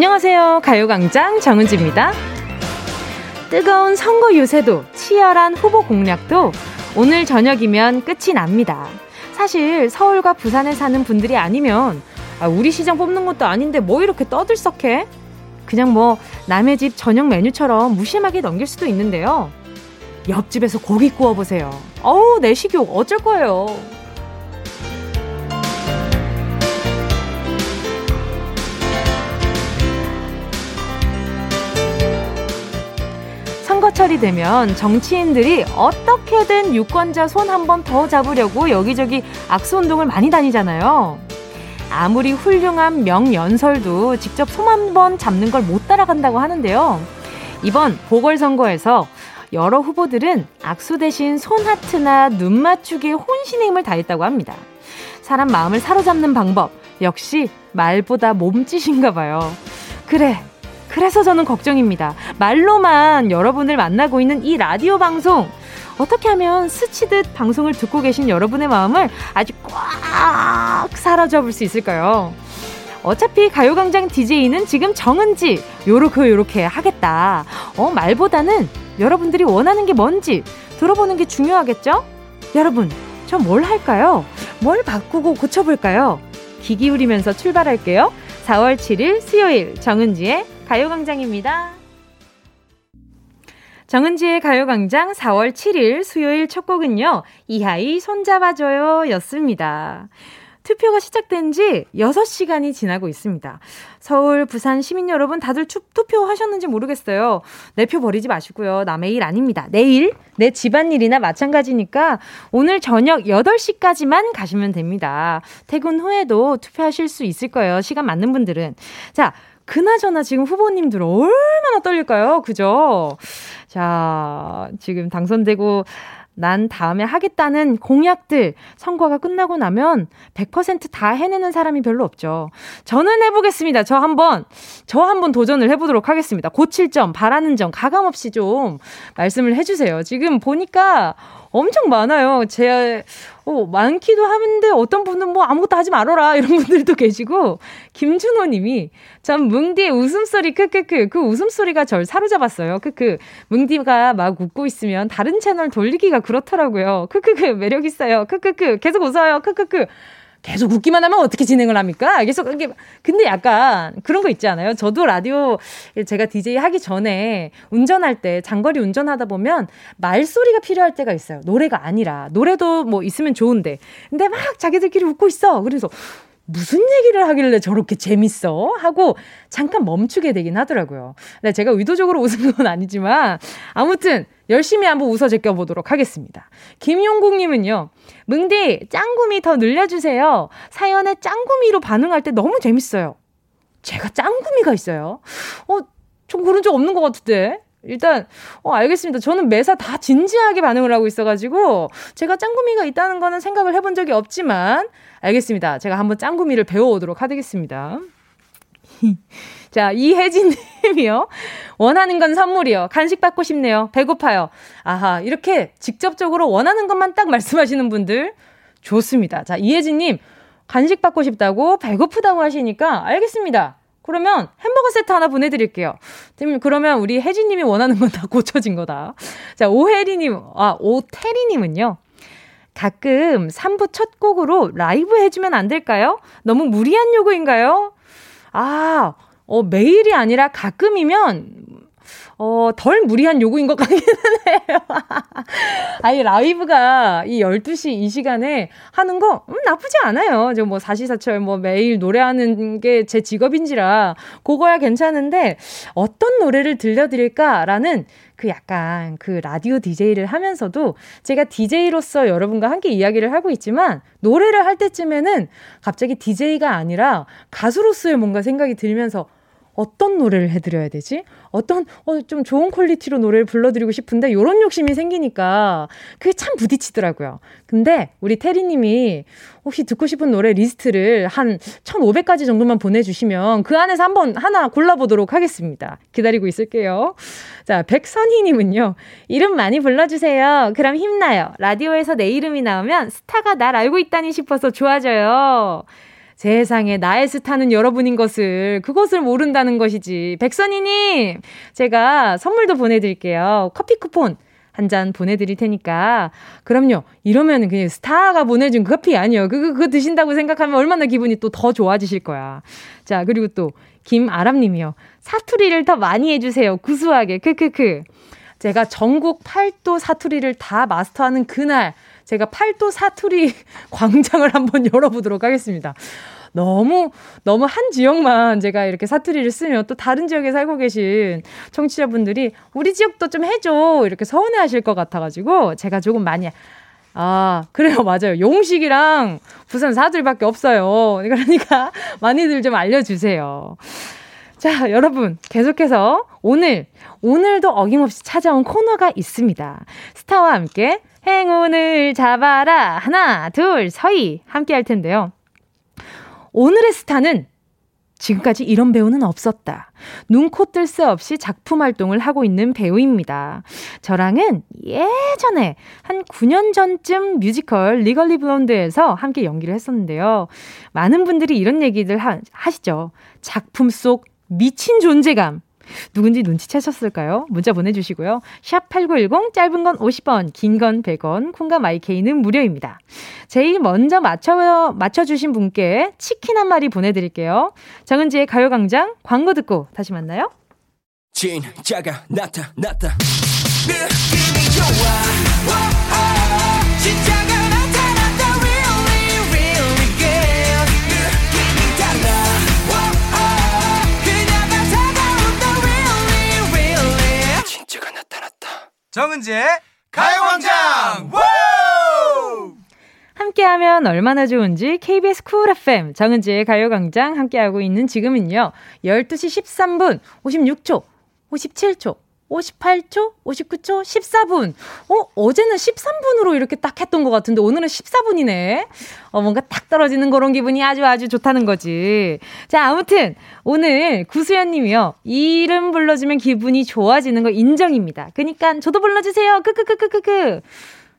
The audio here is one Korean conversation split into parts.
안녕하세요. 가요광장 정은지입니다. 뜨거운 선거 유세도 치열한 후보 공략도 오늘 저녁이면 끝이 납니다. 사실 서울과 부산에 사는 분들이 아니면 아, 우리 시장 뽑는 것도 아닌데 뭐 이렇게 떠들썩해? 그냥 뭐 남의 집 저녁 메뉴처럼 무심하게 넘길 수도 있는데요. 옆집에서 고기 구워보세요. 어우, 내 식욕 어쩔 거예요. 철이 되면 정치인들이 어떻게든 유권자 손 한 번 더 잡으려고 여기저기 악수운동을 많이 다니잖아요. 아무리 훌륭한 명연설도 직접 손 한 번 잡는 걸 못 따라간다고 하는데요. 이번 보궐선거에서 여러 후보들은 악수 대신 손 하트나 눈 맞추기에 혼신의 힘을 다했다고 합니다. 사람 마음을 사로잡는 방법 역시 말보다 몸짓인가 봐요. 그래, 그래서 저는 걱정입니다. 말로만 여러분을 만나고 있는 이 라디오 방송. 어떻게 하면 스치듯 방송을 듣고 계신 여러분의 마음을 아주 꽉 사로잡을 수 있을까요? 어차피 가요광장 DJ는 지금 정은지, 요렇게 요렇게 하겠다. 어, 말보다는 여러분들이 원하는 게 뭔지 들어보는 게 중요하겠죠? 여러분, 저 뭘 할까요? 뭘 바꾸고 고쳐볼까요? 귀 기울이면서 출발할게요. 4월 7일 수요일 정은지의 가요광장입니다. 정은지의 가요광장 4월 7일 수요일 첫 곡은요, 이하이 손잡아줘요 였습니다. 투표가 시작된 지 6시간이 지나고 있습니다. 서울, 부산 시민 여러분 다들 투, 투표하셨는지 모르겠어요. 내 표 버리지 마시고요. 남의 일 아닙니다. 내일 내 집안일이나 마찬가지니까 오늘 저녁 8시까지만 가시면 됩니다. 퇴근 후에도 투표하실 수 있을 거예요. 시간 맞는 분들은. 자, 그나저나 지금 후보님들 얼마나 떨릴까요? 그죠? 자, 지금 당선되고 난 다음에 하겠다는 공약들 선거가 끝나고 나면 100%다 해내는 사람이 별로 없죠. 저는 해보겠습니다. 저 한번, 저 한번 도전을 해보도록 하겠습니다. 고칠 점, 바라는 점, 가감 없이 좀 말씀을 해주세요. 지금 보니까 엄청 많아요. 제, 어, 많기도 하는데 어떤 분은 뭐 아무것도 하지 말아라 이런 분들도 계시고 김준호 님이 참 뭉디의 웃음소리 크크크 그 웃음소리가 절 사로잡았어요. 크크 뭉디가 막 웃고 있으면 다른 채널 돌리기가 그렇더라고요. 크크크 매력 있어요. 크크크 계속 웃어요. 크크크 계속 웃기만 하면 어떻게 진행을 합니까? 계속 이게 근데 약간 그런 거 있지 않아요? 저도 라디오 제가 DJ 하기 전에 운전할 때 장거리 운전하다 보면 말소리가 필요할 때가 있어요. 노래가 아니라 노래도 뭐 있으면 좋은데 근데 막 자기들끼리 웃고 있어. 그래서 무슨 얘기를 하길래 저렇게 재밌어? 하고 잠깐 멈추게 되긴 하더라고요. 네, 제가 의도적으로 웃은 건 아니지만 아무튼 열심히 한번 웃어 제껴보도록 하겠습니다. 김용국님은요, 뭉디, 짱구미 더 늘려주세요. 사연에 짱구미로 반응할 때 너무 재밌어요. 제가 짱구미가 있어요. 어, 좀 그런 적 없는 것 같은데. 일단, 어, 알겠습니다. 저는 매사 다 진지하게 반응을 하고 있어가지고, 제가 짱구미가 있다는 거는 생각을 해본 적이 없지만, 알겠습니다. 제가 한번 짱구미를 배워오도록 하겠습니다. 자, 이혜진 님이요. 원하는 건 선물이요. 간식 받고 싶네요. 배고파요. 아하, 이렇게 직접적으로 원하는 것만 딱 말씀하시는 분들 좋습니다. 자, 이혜진 님. 간식 받고 싶다고 배고프다고 하시니까 알겠습니다. 그러면 햄버거 세트 하나 보내드릴게요. 그러면 우리 혜진님이 원하는 건 다 고쳐진 거다. 자, 오혜리님, 아, 오태리님은요. 가끔 3부 첫 곡으로 라이브 해주면 안 될까요? 너무 무리한 요구인가요? 아, 어, 매일이 아니라 가끔이면 어, 덜 무리한 요구인 것 같기는 해요. 아니, 라이브가 이 12시 이 시간에 하는 거, 음, 나쁘지 않아요. 저 뭐 사시사철 뭐 매일 노래하는 게 제 직업인지라, 그거야 괜찮은데, 어떤 노래를 들려드릴까라는 그 약간 그 라디오 DJ를 하면서도 제가 DJ로서 여러분과 함께 이야기를 하고 있지만, 노래를 할 때쯤에는 갑자기 DJ가 아니라 가수로서의 뭔가 생각이 들면서, 어떤 노래를 해드려야 되지? 어떤 어, 좀 좋은 퀄리티로 노래를 불러드리고 싶은데 요런 욕심이 생기니까 그게 참 부딪히더라고요. 근데 우리 태리님이 혹시 듣고 싶은 노래 리스트를 한 1,500가지 정도만 보내주시면 그 안에서 한번 하나 골라보도록 하겠습니다. 기다리고 있을게요. 자, 백선희님은요. 이름 많이 불러주세요. 그럼 힘나요. 라디오에서 내 이름이 나오면 스타가 날 알고 있다니 싶어서 좋아져요. 세상에 나의 스타는 여러분인 것을 그것을 모른다는 것이지. 백선희님 제가 선물도 보내드릴게요. 커피 쿠폰 한잔 보내드릴 테니까. 그럼요. 이러면 그냥 스타가 보내준 커피 아니요. 그거, 그거 드신다고 생각하면 얼마나 기분이 또 더 좋아지실 거야. 자, 그리고 또, 김아람님이요. 사투리를 더 많이 해주세요. 구수하게. 크크크. 제가 전국 팔도 사투리를 다 마스터하는 그날, 제가 팔도 사투리 광장을 한번 열어보도록 하겠습니다. 너무, 너무 한 지역만 제가 이렇게 사투리를 쓰면 또 다른 지역에 살고 계신 청취자분들이 우리 지역도 좀 해줘. 이렇게 서운해 하실 것 같아가지고 제가 조금 많이 아, 그래요. 맞아요. 용식이랑 부산 사투리밖에 없어요. 그러니까 많이들 좀 알려주세요. 자, 여러분, 계속해서 오늘, 오늘도 어김없이 찾아온 코너가 있습니다. 스타와 함께 행운을 잡아라. 하나, 둘, 서희. 함께 할 텐데요. 오늘의 스타는 지금까지 이런 배우는 없었다. 눈코 뜰 새 없이 작품 활동을 하고 있는 배우입니다. 저랑은 예전에 한 9년 전쯤 뮤지컬 Legally Blonde에서 함께 연기를 했었는데요. 많은 분들이 이런 얘기들 하, 하시죠. 작품 속 미친 존재감. 누군지 눈치채셨을까요? 문자 보내주시고요. 샵 8910, 짧은 건 50원, 긴 건 100원, 콩과 마이케이는 무료입니다. 제일 먼저 맞춰, 맞춰주신 분께 치킨 한 마리 보내드릴게요. 정은지의 가요광장 광고 듣고 다시 만나요. 진짜가 나타났다. 느낌이 좋아. 진짜 정은지의 가요광장! 함께하면 얼마나 좋은지 KBS 쿨 FM 정은지의 가요광장 함께하고 있는 지금은요 12시 13분 56초 57초 58초, 59초, 14분. 어, 어제는 13분으로 이렇게 딱 했던 것 같은데 오늘은 14분이네. 어, 뭔가 딱 떨어지는 그런 기분이 아주 아주 좋다는 거지. 자, 아무튼 오늘 구수연 님이요. 이름 불러주면 기분이 좋아지는 거 인정입니다. 그니까 저도 불러주세요. 크크크크크크.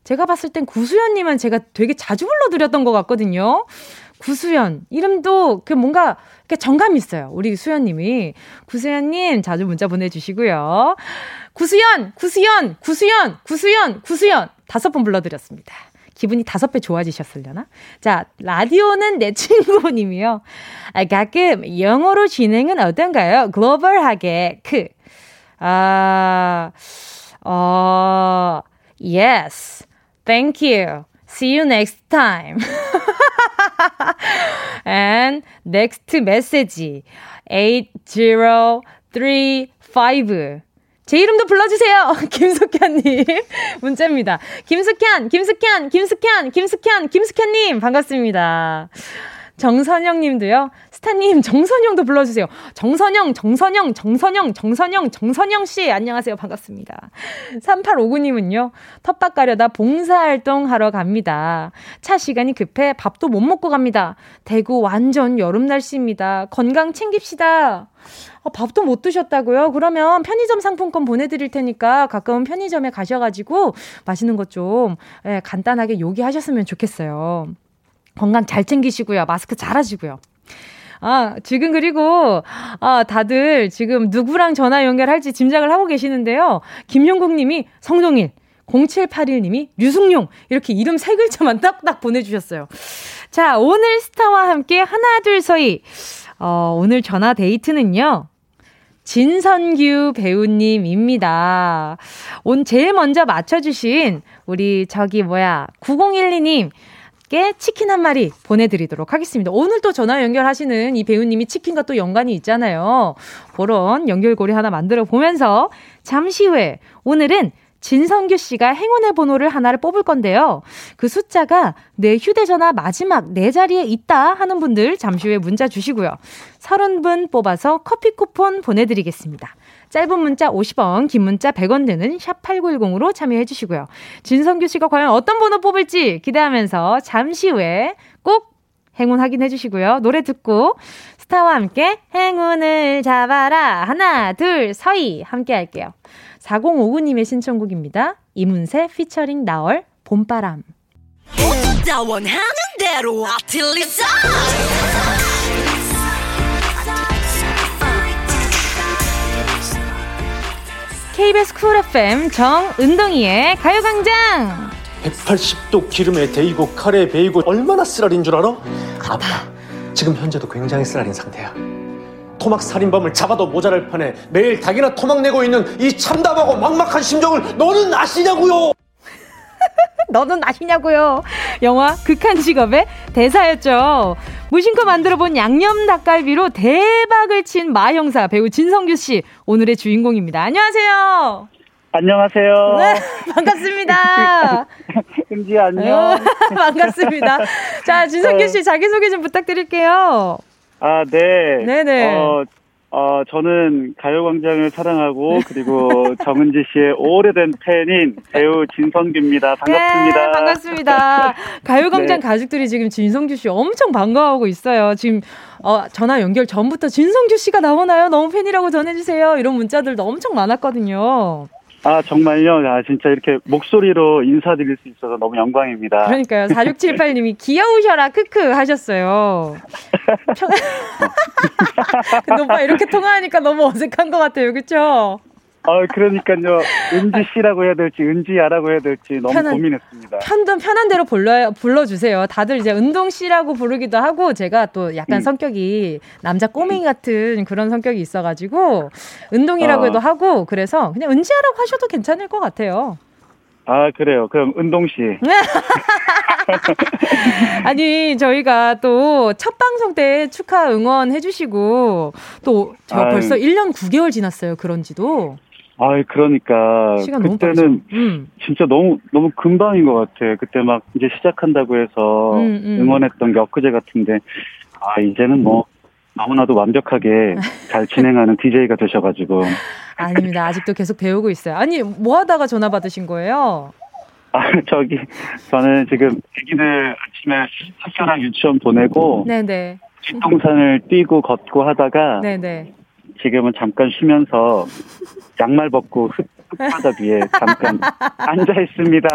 제가 봤을 땐 구수연 님은 제가 되게 자주 불러드렸던 것 같거든요. 구수연. 이름도 그 뭔가 정감 있어요. 우리 수연님이. 구수연님 자주 문자 보내주시고요. 구수연, 구수연, 구수연, 구수연, 구수연. 다섯 번 불러드렸습니다. 기분이 다섯 배 좋아지셨으려나? 자, 라디오는 내 친구님이요. 아, 가끔 영어로 진행은 어떤가요? 글로벌하게. 크. 아, 어, yes. Thank you. See you next time. And next message. 8035. 제 이름도 불러주세요. 김숙현님. 문자입니다. 김숙현, 김숙현, 김숙현, 김숙현, 김숙현님. 반갑습니다. 정선영 님도요. 스타님, 정선영도 불러주세요. 정선영, 정선영, 정선영, 정선영, 정선영 씨. 안녕하세요. 반갑습니다. 3859 님은요. 텃밭 가려다 봉사활동 하러 갑니다. 차 시간이 급해 밥도 못 먹고 갑니다. 대구 완전 여름 날씨입니다. 건강 챙깁시다. 어, 밥도 못 드셨다고요? 그러면 편의점 상품권 보내드릴 테니까 가까운 편의점에 가셔가지고 맛있는 것좀 예, 간단하게 요기하셨으면 좋겠어요. 건강 잘 챙기시고요. 마스크 잘 하시고요. 아, 지금 그리고, 아, 다들 지금 누구랑 전화 연결할지 짐작을 하고 계시는데요. 김용국 님이 성동일, 0781 님이 류승용, 이렇게 이름 세 글자만 딱딱 보내주셨어요. 자, 오늘 스타와 함께 하나, 둘, 서희. 어, 오늘 전화 데이트는요. 진선규 배우님입니다. 온 제일 먼저 맞춰주신 우리 저기 뭐야 9012님 분께 치킨 한 마리 보내드리도록 하겠습니다. 오늘 또 전화 연결하시는 이 배우님이 치킨과 또 연관이 있잖아요. 그런 연결고리 하나 만들어 보면서 잠시 후에 오늘은 진성규 씨가 행운의 번호를 하나를 뽑을 건데요. 그 숫자가 내 휴대전화 마지막 네 자리에 있다 하는 분들 잠시 후에 문자 주시고요. 30분 뽑아서 커피 쿠폰 보내드리겠습니다. 짧은 문자 50원, 긴 문자 100원 되는 샵 8910으로 참여해 주시고요. 진성규 씨가 과연 어떤 번호 뽑을지 기대하면서 잠시 후에 꼭 행운 확인해 주시고요. 노래 듣고 스타와 함께 행운을 잡아라. 하나, 둘, 서희 함께 할게요. 4059님의 신청곡입니다. 이문세 피처링 나얼 봄바람. KBS Cool FM 정은동이의 가요광장. 180도 기름에 데이고 칼에 베이고 얼마나 쓰라린 줄 알아? 아파 지금 현재도 굉장히 쓰라린 상태야. 토막 살인범을 잡아도 모자랄 판에 매일 닭이나 토막 내고 있는 이 참담하고 막막한 심정을 너는 아시냐고요 너는 아시냐고요. 영화 극한 직업의 대사였죠. 무심코 만들어본 양념 닭갈비로 대박을 친 마형사 배우 진선규 씨 오늘의 주인공입니다. 안녕하세요. 안녕하세요. 네, 반갑습니다. 은지 안녕. 반갑습니다. 자, 진성규 씨 자기소개 좀 부탁드릴게요. 아, 네. 네네. 어, 어, 저는 가요광장을 사랑하고 그리고 정은지 씨의 오래된 팬인 배우 진성규입니다. 반갑습니다. 네, 반갑습니다. 가요광장 네. 가족들이 지금 진성규 씨 엄청 반가워하고 있어요. 지금 어, 전화 연결 전부터 진성규 씨가 나오나요? 너무 팬이라고 전해주세요. 이런 문자들도 엄청 많았거든요. 아, 정말요? 아, 진짜 이렇게 목소리로 인사드릴 수 있어서 너무 영광입니다. 그러니까요. 4678님이 귀여우셔라, 크크 하셨어요. 근데 오빠 이렇게 통화하니까 너무 어색한 것 같아요. 그쵸? 아, 그러니까요. 은지 씨라고 해야 될지, 은지야라고 해야 될지 너무 편한, 고민했습니다. 편도 편한 대로 불러 불러주세요. 다들 이제 은동 씨라고 부르기도 하고, 제가 또 약간 음. 성격이 남자 꼬맹이 같은 그런 성격이 있어가지고, 은동이라고 아. 해도 하고, 그래서 그냥 은지야라고 하셔도 괜찮을 것 같아요. 아, 그래요. 그럼 은동 씨. 아니, 저희가 또 첫 방송 때 축하 응원 해주시고, 또 저 벌써 1년 9개월 지났어요. 그런지도. 아, 그러니까 그때는 음. 진짜 너무 너무 금방인 것 같아. 그때 막 이제 시작한다고 해서 음, 음. 응원했던 게 엊그제 같은데 아 이제는 뭐 너무나도 완벽하게 잘 진행하는 DJ가 되셔가지고 아닙니다. 아직도 계속 배우고 있어요. 아니 뭐 하다가 전화 받으신 거예요? 아 저기 저는 지금 애기들 아침에 학교랑 유치원 보내고 네네. 뒷동산을 뛰고 걷고 하다가 네네. 지금은 잠깐 쉬면서 양말 벗고 흙, 흙바닥 위에 잠깐 앉아 있습니다.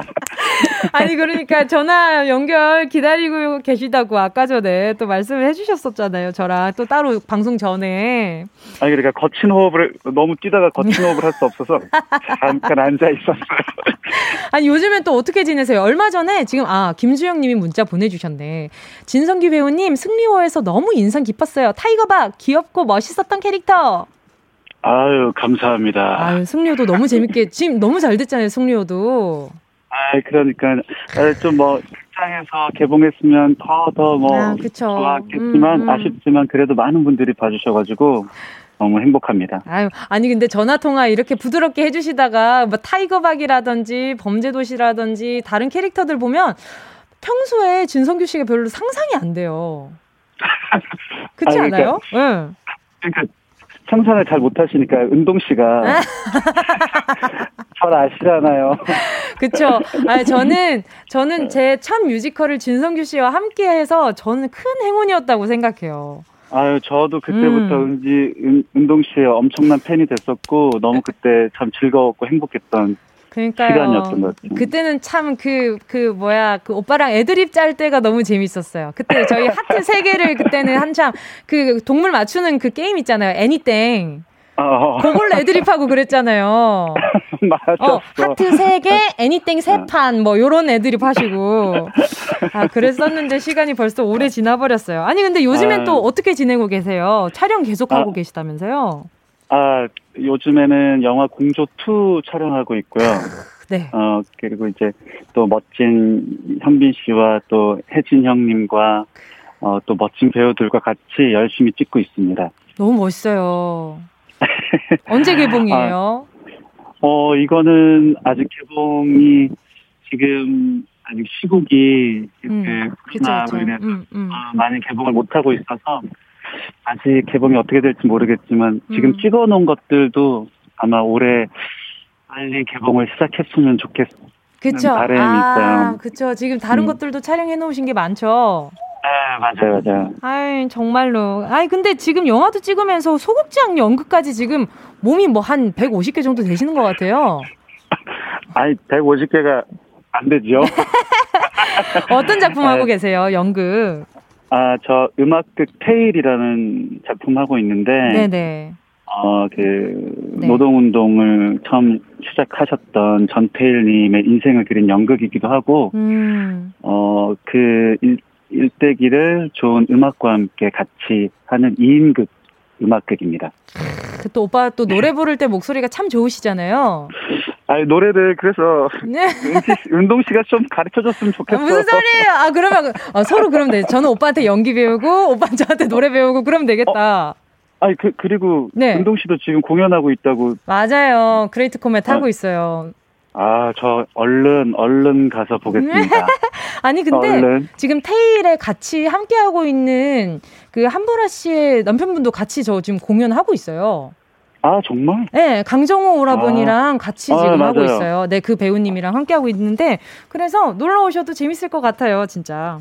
아니 그러니까 전화 연결 기다리고 계시다고 아까 전에 또 말씀을 해주셨었잖아요. 저랑 또 따로 방송 전에. 아니 그러니까 거친 호흡을 너무 뛰다가 거친 호흡을 할 수 없어서 잠깐 앉아 있었어요. 아니 요즘엔 또 어떻게 지내세요? 얼마 전에 지금 아 김수영님이 문자 보내주셨네. 진성기 배우님 승리호에서 너무 인상 깊었어요. 타이거박 귀엽고 멋있었던 캐릭터. 아유, 감사합니다. 아유, 승리호도 너무 재밌게, 지금 너무 잘 됐잖아요, 승리호도. 아, 그러니까, 좀 뭐, 극장에서 개봉했으면 더, 더 뭐, 아, 좋았겠지만, 음, 음. 아쉽지만, 그래도 많은 분들이 봐주셔가지고, 너무 행복합니다. 아유, 아니 근데 전화 통화 이렇게 부드럽게 해주시다가 뭐 타이거박이라든지 범죄도시라든지 다른 캐릭터들 보면 평소에 진성규 씨가 별로 상상이 안 돼요. 그렇지 아니, 그러니까, 않아요? 응. 그러니까 청산을 잘 못하시니까 은동 씨가 잘 아시잖아요. 그쵸. 아 저는 저는 제 첫 뮤지컬을 진성규 씨와 함께해서 저는 큰 행운이었다고 생각해요. 아유, 저도 그때부터 음. 은지, 은, 은동 씨의 엄청난 팬이 됐었고, 너무 그때 참 즐거웠고 행복했던 그러니까요. 시간이었던 것 같아요. 그때는 참 그, 그, 뭐야, 그 오빠랑 애드립 짤 때가 너무 재밌었어요. 그때 저희 하트 세 개를 그때는 한참 그 동물 맞추는 그 게임 있잖아요. 애니땡. 어. 그걸로 애드립하고 그랬잖아요. 맞아. 어, 하트 3개, 애니땡 3판, 뭐, 요런 애드립 하시고. 아, 그랬었는데 시간이 벌써 오래 지나버렸어요. 아니, 근데 요즘엔 아. 또 어떻게 지내고 계세요? 촬영 계속하고 아. 계시다면서요? 아, 요즘에는 영화 공조 2 촬영하고 있고요. 네. 어, 그리고 이제 또 멋진 현빈 씨와 또 혜진 형님과 어, 또 멋진 배우들과 같이 열심히 찍고 있습니다. 너무 멋있어요. 언제 개봉이에요? 아, 어, 이거는 아직 개봉이 지금 아직 시국이 음, 코로나로 인해서 음, 음. 어, 많이 개봉을 못 하고 있어서 아직 개봉이 어떻게 될지 모르겠지만 지금 음. 찍어놓은 것들도 아마 올해 빨리 개봉을 시작했으면 좋겠는 그쵸? 바람이 아, 있어요. 그렇죠. 지금 다른 음. 것들도 촬영해 놓으신 게 많죠. 네, 맞아요, 맞아요. 아이, 정말로. 아이, 근데 지금 영화도 찍으면서 소극장 연극까지 지금 몸이 뭐 한 150개 정도 되시는 것 같아요. 아이, 150개가 안 되죠. 어떤 작품 하고 아, 계세요, 연극? 아, 저 음악극 테일이라는 작품 하고 있는데. 네네. 어, 그, 네. 노동운동을 처음 시작하셨던 전태일님의 인생을 그린 연극이기도 하고, 음. 어, 그 일, 일대기를 좋은 음악과 함께 같이 하는 2인극 음악극입니다. 그또 오빠 또 노래 부를 때 목소리가 참 좋으시잖아요. 아니 노래를 그래서 네. 은동 씨가 좀 가르쳐 줬으면 좋겠어. 아, 무슨 소리예요? 아 그러면 아, 서로 그럼 돼. 저는 오빠한테 연기 배우고 오빠 저한테 노래 배우고 그러면 되겠다. 어? 아니 그 그리고 네. 은동 씨도 지금 공연하고 있다고. 맞아요. Great Comet 하고 아, 있어요. 아, 저 얼른 얼른 가서 보겠습니다. 아니 근데 얼른. 지금 테일에 같이 함께 하고 있는 그 한보라 씨의 남편분도 같이 저 지금 공연하고 있어요. 아 정말? 네, 강정호 오라버니랑 아. 같이 아, 지금 아, 하고 있어요. 네, 그 배우님이랑 함께 하고 있는데 그래서 놀러 오셔도 재밌을 것 같아요, 진짜.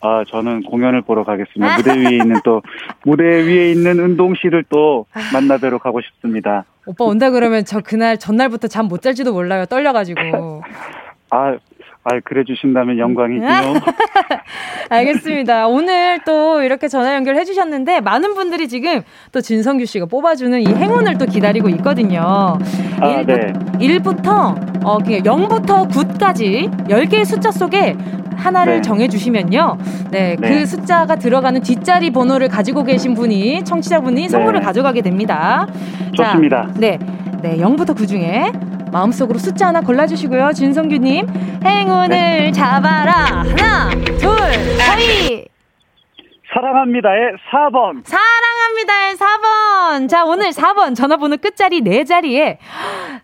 아, 저는 공연을 보러 가겠습니다. 무대 위에 있는 또, 무대 위에 있는 은동 씨를 또 아. 만나뵈러 가고 싶습니다. 오빠 온다 그러면 저 그날 전날부터 잠 못 잘지도 몰라요. 떨려가지고. 아, 아, 그래 주신다면 영광이지요. 알겠습니다. 오늘 또 이렇게 전화 연결해 주셨는데 많은 분들이 지금 또 진성규 씨가 뽑아주는 이 행운을 또 기다리고 있거든요. 아, 1부, 네. 1부터 어, 0부터 9까지 10개의 숫자 속에 하나를 네. 정해주시면요. 네, 네, 그 숫자가 들어가는 뒷자리 번호를 가지고 계신 분이, 청취자분이 선물을 네. 가져가게 됩니다. 좋습니다. 자, 네. 네, 0부터 9 중에 마음속으로 숫자 하나 골라주시고요. 진성규님, 행운을 네. 잡아라. 하나, 둘, 셋. 사랑합니다의 4번. 사랑합니다의 4번. 자, 오늘 4번 전화번호 끝자리 4자리에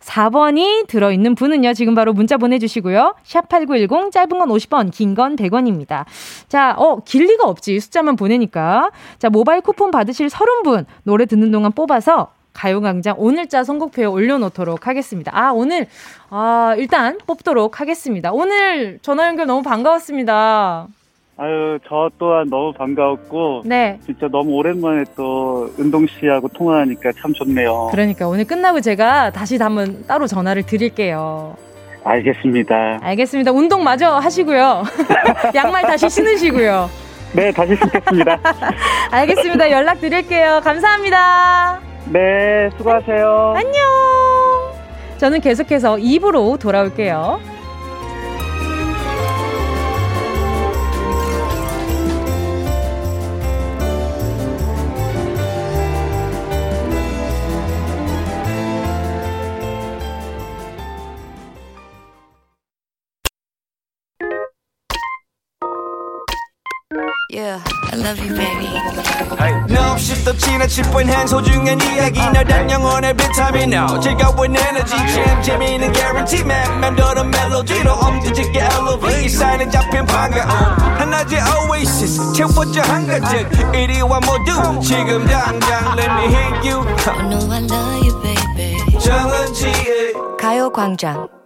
4번이 들어있는 분은요. 지금 바로 문자 보내주시고요. 샵8910 짧은 건 50원, 긴 건 100원입니다. 자, 어, 길 리가 없지. 숫자만 보내니까. 자, 모바일 쿠폰 받으실 30분 노래 듣는 동안 뽑아서 가요광장 오늘자 선곡표에 올려놓도록 하겠습니다. 아, 오늘, 아, 일단 뽑도록 하겠습니다. 오늘 전화 연결 너무 반가웠습니다. 아유, 저 또한 너무 반가웠고. 네. 진짜 너무 오랜만에 또 은동 씨하고 통화하니까 참 좋네요. 그러니까 오늘 끝나고 제가 다시 한번 따로 전화를 드릴게요. 알겠습니다. 알겠습니다. 운동 마저 하시고요. 양말 다시 신으시고요. 네, 다시 신겠습니다. 알겠습니다. 연락 드릴게요. 감사합니다. 네, 수고하세요. 안녕. 저는 계속해서 입으로 돌아올게요. Yeah, I love you, baby. No, shift the china chip when hands hold you and 이야기 너란 영혼의 비타민 now. 즐거운 에너지 참 재미있는 guarantee man. 맴도는 멜로디로 엄지짓게 elevate. 이 사인은 잡힌 반가움. 하나의 oasis 채워져 한가득. 이리와 모두 지금 당장 let me hit you. I know I love you, baby. 정은지의 가요광장.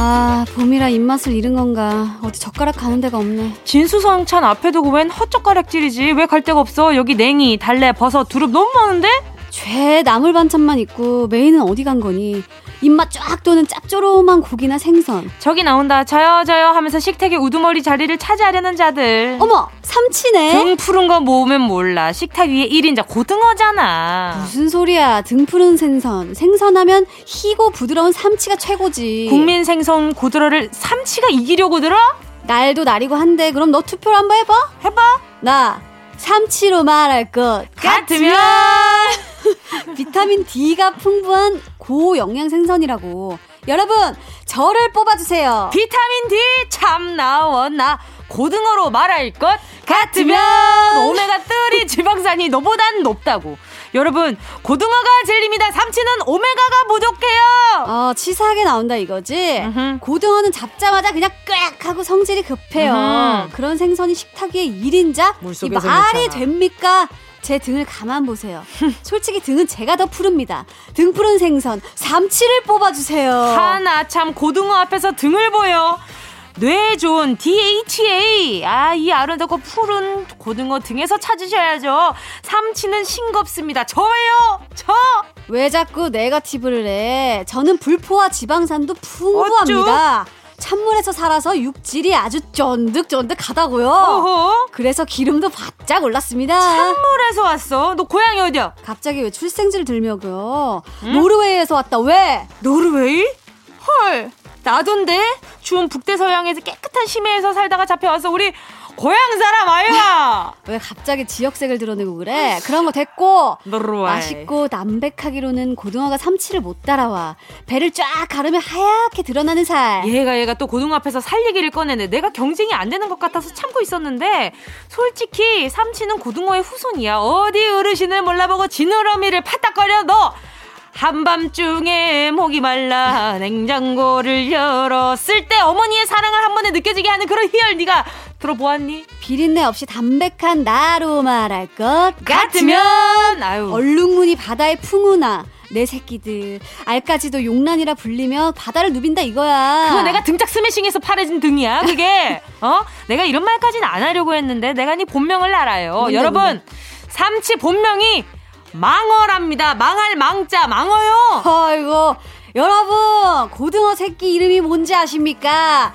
아, 봄이라 입맛을 잃은 건가. 어디 젓가락 가는 데가 없네. 진수성찬 앞에 두고 웬 헛젓가락질이지? 왜 갈 데가 없어? 여기 냉이, 달래, 버섯, 두릅 너무 많은데? 죄 나물 반찬만 있고 메인은 어디 간 거니? 입맛 쫙 도는 짭조름한 고기나 생선. 저기 나온다. 저요 저요 하면서 식탁의 우두머리 자리를 차지하려는 자들. 어머 삼치네. 등 푸른 거 모으면 몰라. 식탁 위에 1인자 고등어잖아. 무슨 소리야. 등 푸른 생선. 생선하면 희고 부드러운 삼치가 최고지. 국민 생선 고드러를 삼치가 이기려고 들어? 날도 날이고 한데 그럼 너 투표를 한번 해봐. 해봐. 나 삼치로 말할 것 같으면 비타민 D가 풍부한 고영양 생선이라고. 여러분, 저를 뽑아주세요. 비타민 D 참 나왔나? 고등어로 말할 것 같으면 오메가3 지방산이 너보단 높다고. 여러분, 고등어가 진리입니다. 삼치는 오메가가 부족해요. 어, 치사하게 나온다 이거지. 으흠. 고등어는 잡자마자 그냥 꽥 하고 성질이 급해요. 으흠. 그런 생선이 식탁 위에 1인자? 이 말이. 됩니까? 제 등을 가만 보세요. 솔직히 등은 제가 더 푸릅니다. 등 푸른 생선 삼치를 뽑아주세요. 하나 참 고등어 앞에서 등을 보여. 뇌 좋은 DHA. 아, 이 아름답고 푸른 고등어 등에서 찾으셔야죠. 삼치는 싱겁습니다. 저예요! 저! 왜 자꾸 네가티브를 해? 저는 불포화 지방산도 풍부합니다. 어쭈? 찬물에서 살아서 육질이 아주 쫀득쫀득하다고요. 어허. 그래서 기름도 바짝 올랐습니다. 찬물에서 왔어? 너 고향이 어디야? 갑자기 왜 출생지를 들며고요? 응? 노르웨이에서 왔다. 왜? 노르웨이? 헐. 나던데? 추운 북대서양에서 깨끗한 심해에서 살다가 잡혀와서 우리 고향 사람 아이가 왜 갑자기 지역색을 드러내고 그래? 그런 거 됐고. 맛있고 담백하기로는 고등어가 삼치를 못 따라와. 배를 쫙 가르면 하얗게 드러나는 살. 얘가 얘가 또 고등어 앞에서 살 얘기를 꺼내네. 내가 경쟁이 안 되는 것 같아서 참고 있었는데 솔직히 삼치는 고등어의 후손이야. 어디 어르신을 몰라보고 지느러미를 파닥거려 너 한밤중에 목이 말라 냉장고를 열었을 때 어머니의 사랑을 한 번에 느껴지게 하는 그런 희열 네가 들어보았니? 비린내 없이 담백한 나로 말할 것 같으면 아유. 얼룩무늬 바다의 풍우나 내 새끼들 알까지도 용란이라 불리며 바다를 누빈다 이거야. 그거 내가 등짝 스매싱해서 파래진 등이야. 그게 어? 내가 이런 말까지는 안 하려고 했는데 내가 네 본명을 알아요. 여러분 뭔데? 삼치 본명이 망어랍니다. 망할 망자 망어요. 아이고 여러분 고등어 새끼 이름이 뭔지 아십니까?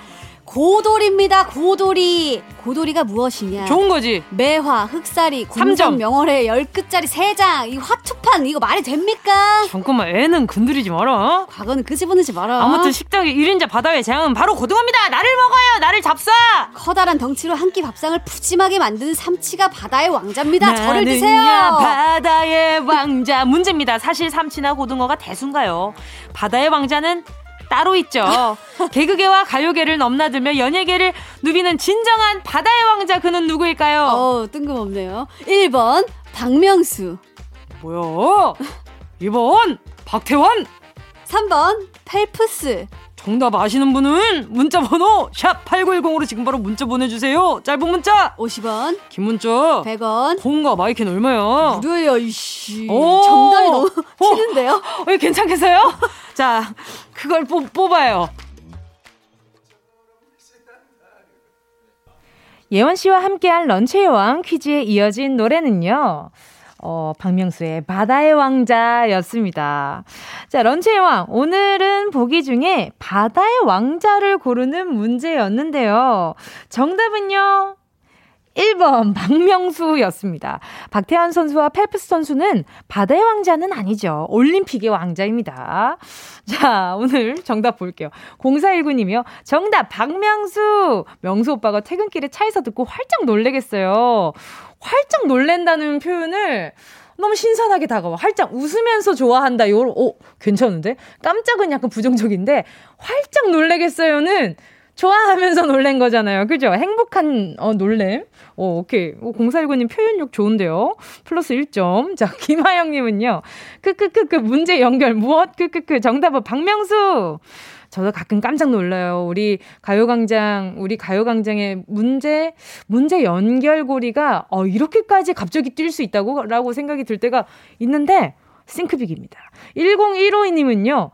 고돌입니다. 고돌이. 고돌이가 무엇이냐? 좋은 거지. 매화, 흑사리, 공점, 명월에 열 끝짜리 세 장. 이 화투판 이거 말이 됩니까? 잠깐만 애는 건드리지 마라. 과거는 끄집어내지 마라. 아무튼 식당의 1인자 바다의 장은 바로 고등어입니다. 나를 먹어요. 나를 잡사. 커다란 덩치로 한 끼 밥상을 푸짐하게 만드는 삼치가 바다의 왕자입니다. 저를 드세요. 바다의 왕자. 문제입니다. 사실 삼치나 고등어가 대순가요. 바다의 왕자는 따로 있죠. 개그계와 가요계를 넘나들며 연예계를 누비는 진정한 바다의 왕자 그는 누구일까요? 어, 뜬금없네요. 1번 박명수. 뭐야? 2번 박태원. 3번 펠프스. 정답 아시는 분은 문자 번호 샵 8910으로 지금 바로 문자 보내주세요. 짧은 문자 50원, 긴 문자 100원. 콩과 마이크는 얼마야? 무료예요, 이씨. 정답이 너무? 어, 어 괜찮겠어요? 자, 그걸 뽑, 뽑아요. 예원 씨와 함께한 런치의 왕 퀴즈에 이어진 노래는요. 어, 박명수의 바다의 왕자였습니다. 자, 런치의 왕. 오늘은 보기 중에 바다의 왕자를 고르는 문제였는데요. 정답은요. 1번 박명수였습니다. 박태환 선수와 펠프스 선수는 바다의 왕자는 아니죠. 올림픽의 왕자입니다. 자, 오늘 정답 볼게요. 0419님이요. 정답 박명수. 명수 오빠가 퇴근길에 차에서 듣고 활짝 놀래겠어요. 활짝 놀랜다는 표현을 너무 신선하게 다가와. 활짝 웃으면서 좋아한다. 요, 어, 괜찮은데? 깜짝은 약간 부정적인데, 활짝 놀래겠어요는 좋아하면서 놀란 거잖아요. 그죠? 행복한, 어, 놀램. 오, 오케이. 오, 0419님 표현력 좋은데요. 플러스 1점. 자, 김하영님은요. 크크크크, 문제 연결, 무엇? 크크크, 정답은 박명수! 저도 가끔 깜짝 놀라요. 우리 가요광장, 우리 가요광장의 문제, 문제 연결고리가, 어, 이렇게까지 갑자기 뛸 수 있다고? 라고 생각이 들 때가 있는데, 싱크빅입니다. 10152님은요,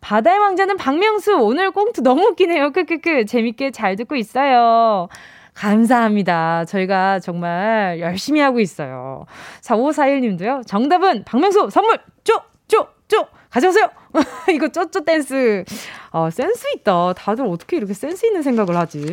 바다의 왕자는 박명수, 오늘 꽁트 너무 웃기네요. 크크크, 재밌게 잘 듣고 있어요. 감사합니다. 저희가 정말 열심히 하고 있어요. 4541 님도요. 정답은 박명수 선물 쪼! 쪼! 쪼! 가져오세요! 이거 쪼쪼 댄스. 어, 센스 있다. 다들 어떻게 이렇게 센스 있는 생각을 하지?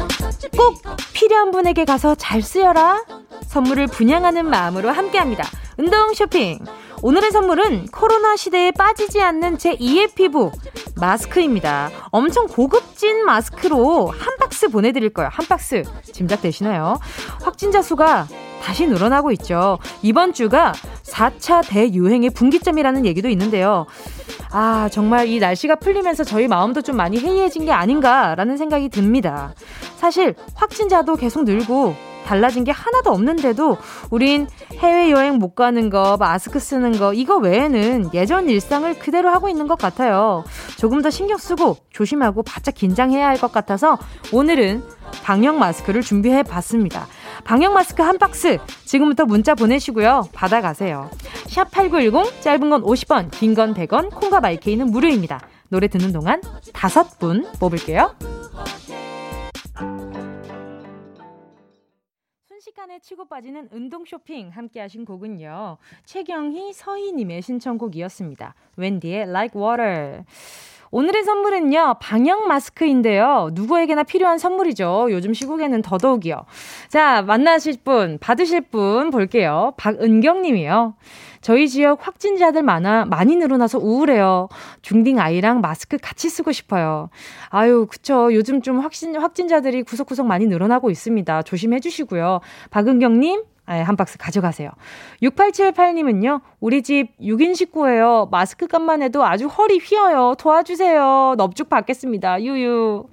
꼭 필요한 분에게 가서 잘 쓰여라. 선물을 분양하는 마음으로 함께합니다. 운동 쇼핑. 오늘의 선물은 코로나 시대에 빠지지 않는 제 2의 피부 마스크입니다. 엄청 고급진 마스크로 한 박스 보내드릴 거예요. 한 박스 짐작되시나요? 확진자 수가 다시 늘어나고 있죠. 이번 주가 4차 대유행의 분기점이라는 얘기도 있는데요. 아, 정말 이 날씨가 풀리면서 저희 마음도 좀 많이 해이해진 게 아닌가라는 생각이 듭니다. 사실 확진자도 계속 늘고 달라진 게 하나도 없는데도 우린 해외여행 못 가는 거, 마스크 쓰는 거, 이거 외에는 예전 일상을 그대로 하고 있는 것 같아요. 조금 더 신경 쓰고 조심하고 바짝 긴장해야 할 것 같아서 오늘은 방역 마스크를 준비해 봤습니다. 방역 마스크 한 박스 지금부터 문자 보내시고요. 받아가세요. 샵 8910 짧은 건 50원, 긴 건 100원, 콩과 마이케이는 무료입니다. 노래 듣는 동안 다섯 분 뽑을게요. 순식간에 치고 빠지는 운동 쇼핑 함께 하신 곡은요. 최경희 서희님의 신청곡이었습니다. 웬디의 Like Water. 오늘의 선물은요, 방역 마스크인데요. 누구에게나 필요한 선물이죠. 요즘 시국에는 더더욱이요. 자, 만나실 분, 받으실 분 볼게요. 박은경 님이요. 저희 지역 확진자들 많아 많이 늘어나서 우울해요. 중딩 아이랑 마스크 같이 쓰고 싶어요. 아유, 그쵸. 요즘 좀 확진 확진자들이 구석구석 많이 늘어나고 있습니다. 조심해 주시고요. 박은경 님, 한 박스 가져가세요. 6878님은요, 우리 집 6인 식구예요. 마스크 값만 해도 아주 허리 휘어요. 도와주세요. 넙죽 받겠습니다. 유유.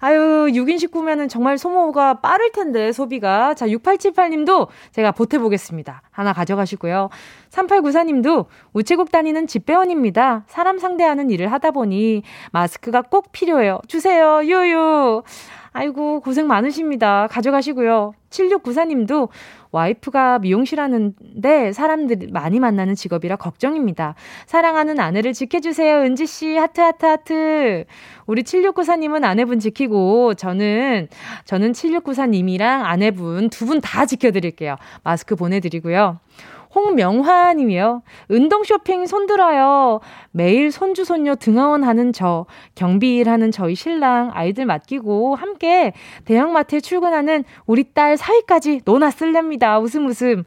아유, 6인 식구면은 정말 소모가 빠를 텐데, 소비가. 자, 6878님도 제가 보태보겠습니다. 하나 가져가시고요. 3894님도 우체국 다니는 집배원입니다. 사람 상대하는 일을 하다 보니 마스크가 꼭 필요해요. 주세요, 유유. 아이고, 고생 많으십니다. 가져가시고요. 7694님도 와이프가 미용실 하는데 사람들 많이 만나는 직업이라 걱정입니다. 사랑하는 아내를 지켜주세요. 은지씨, 하트, 하트, 하트. 우리 7694님은 아내분 지키고, 저는, 저는 7694님이랑 아내분 두 분 다 지켜드릴게요. 마스크 보내드리고요. 홍명화 님이요. 운동 쇼핑 손들어요. 매일 손주, 손녀 등하원 하는 저, 경비 일 하는 저희 신랑, 아이들 맡기고 함께 대형마트에 출근하는 우리 딸 사위까지 노나 쓸렵니다. 웃음 웃음.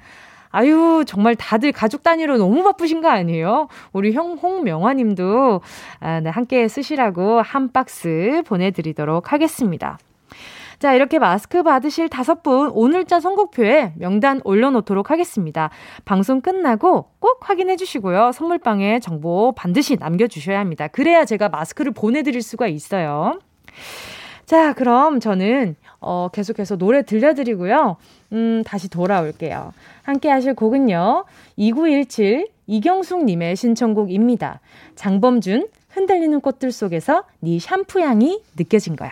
아유, 정말 다들 가족 단위로 너무 바쁘신 거 아니에요? 우리 형, 홍명화 님도, 아, 네, 함께 쓰시라고 한 박스 보내드리도록 하겠습니다. 자, 이렇게 마스크 받으실 다섯 분 오늘자 선곡표에 명단 올려놓도록 하겠습니다. 방송 끝나고 꼭 확인해 주시고요. 선물방에 정보 반드시 남겨주셔야 합니다. 그래야 제가 마스크를 보내드릴 수가 있어요. 자, 그럼 저는 어, 계속해서 노래 들려드리고요. 음, 다시 돌아올게요. 함께 하실 곡은요. 2917 이경숙님의 신청곡입니다. 장범준 흔들리는 꽃들 속에서 네 샴푸 향이 느껴진 거야.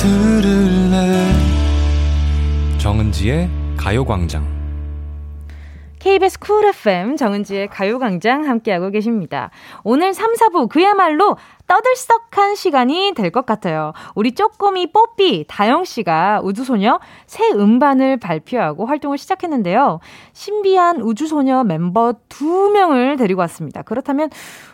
들을래 정은지의 가요광장 KBS 쿨 FM 정은지의 가요광장 함께하고 계십니다. 오늘 3, 4부 그야말로 떠들썩한 시간이 될 것 같아요. 우리 쪼꼬미 뽀삐 다영 씨가 우주소녀 새 음반을 발표하고 활동을 시작했는데요. 신비한 우주소녀 멤버 2명을 데리고 왔습니다. 그렇다면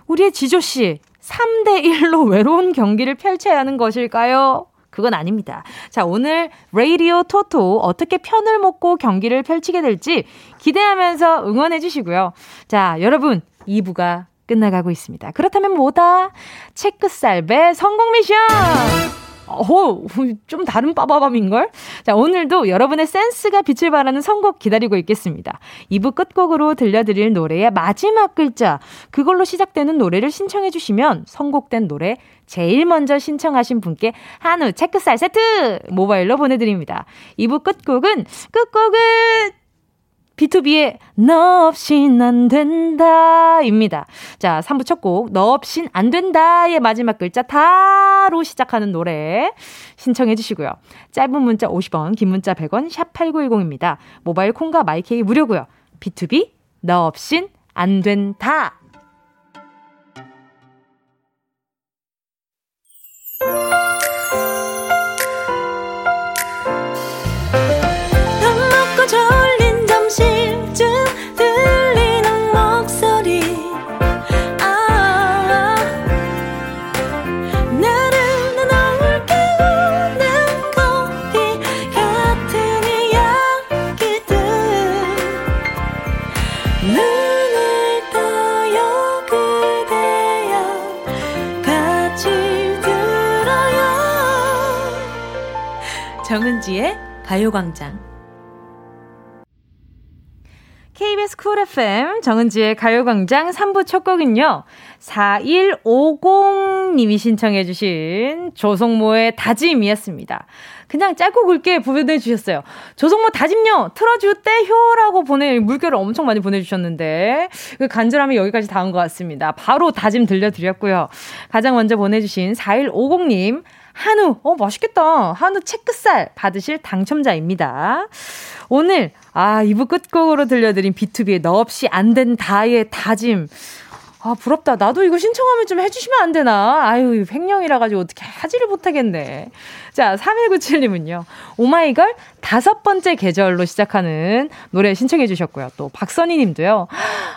우리의 지조 씨 3대 1로 외로운 경기를 펼쳐야 하는 것일까요? 그건 아닙니다. 자, 오늘 레이디오 토토 어떻게 편을 먹고 경기를 펼치게 될지 기대하면서 응원해 주시고요. 자, 여러분, 2부가 끝나가고 있습니다. 그렇다면 뭐다? 체크살배 성공 미션! 어, 좀 다른 빠바밤인걸? 자, 오늘도 여러분의 센스가 빛을 발하는 선곡 기다리고 있겠습니다. 2부 끝곡으로 들려드릴 노래의 마지막 글자, 그걸로 시작되는 노래를 신청해주시면 선곡된 노래 제일 먼저 신청하신 분께 한우 체크살 세트 모바일로 보내드립니다. 2부 끝곡은, 끝곡은, B2B의 너 없인 안 된다 입니다. 자, 3부 첫 곡, 너 없인 안 된다의 마지막 글자 다로 시작하는 노래 신청해 주시고요. 짧은 문자 50원, 긴 문자 100원, 샵 8910입니다. 모바일 콩과 마이케이 무료고요. B2B, 너 없인 안 된다. 정은지의 가요광장 KBS 쿨 FM 정은지의 가요광장 3부 첫 곡은요. 4150님이 신청해주신 조성모의 다짐이었습니다. 그냥 짧고 굵게 보내주셨어요. 조성모 다짐요 틀어주대효라고 보내 물결을 엄청 많이 보내주셨는데 그 간절함이 여기까지 닿은 것 같습니다. 바로 다짐 들려드렸고요. 가장 먼저 보내주신 4150님 한우, 어, 맛있겠다. 한우 체크살 받으실 당첨자입니다. 오늘, 아, 2부 끝곡으로 들려드린 B2B의 너 없이 안 된 다의 다짐. 아, 부럽다. 나도 이거 신청하면 좀 해주시면 안 되나? 아유, 횡령이라 가지고 어떻게 하지를 못하겠네. 자, 3197님은요. 오마이걸 다섯 번째 계절로 시작하는 노래 신청해 주셨고요. 또 박선희 님도요.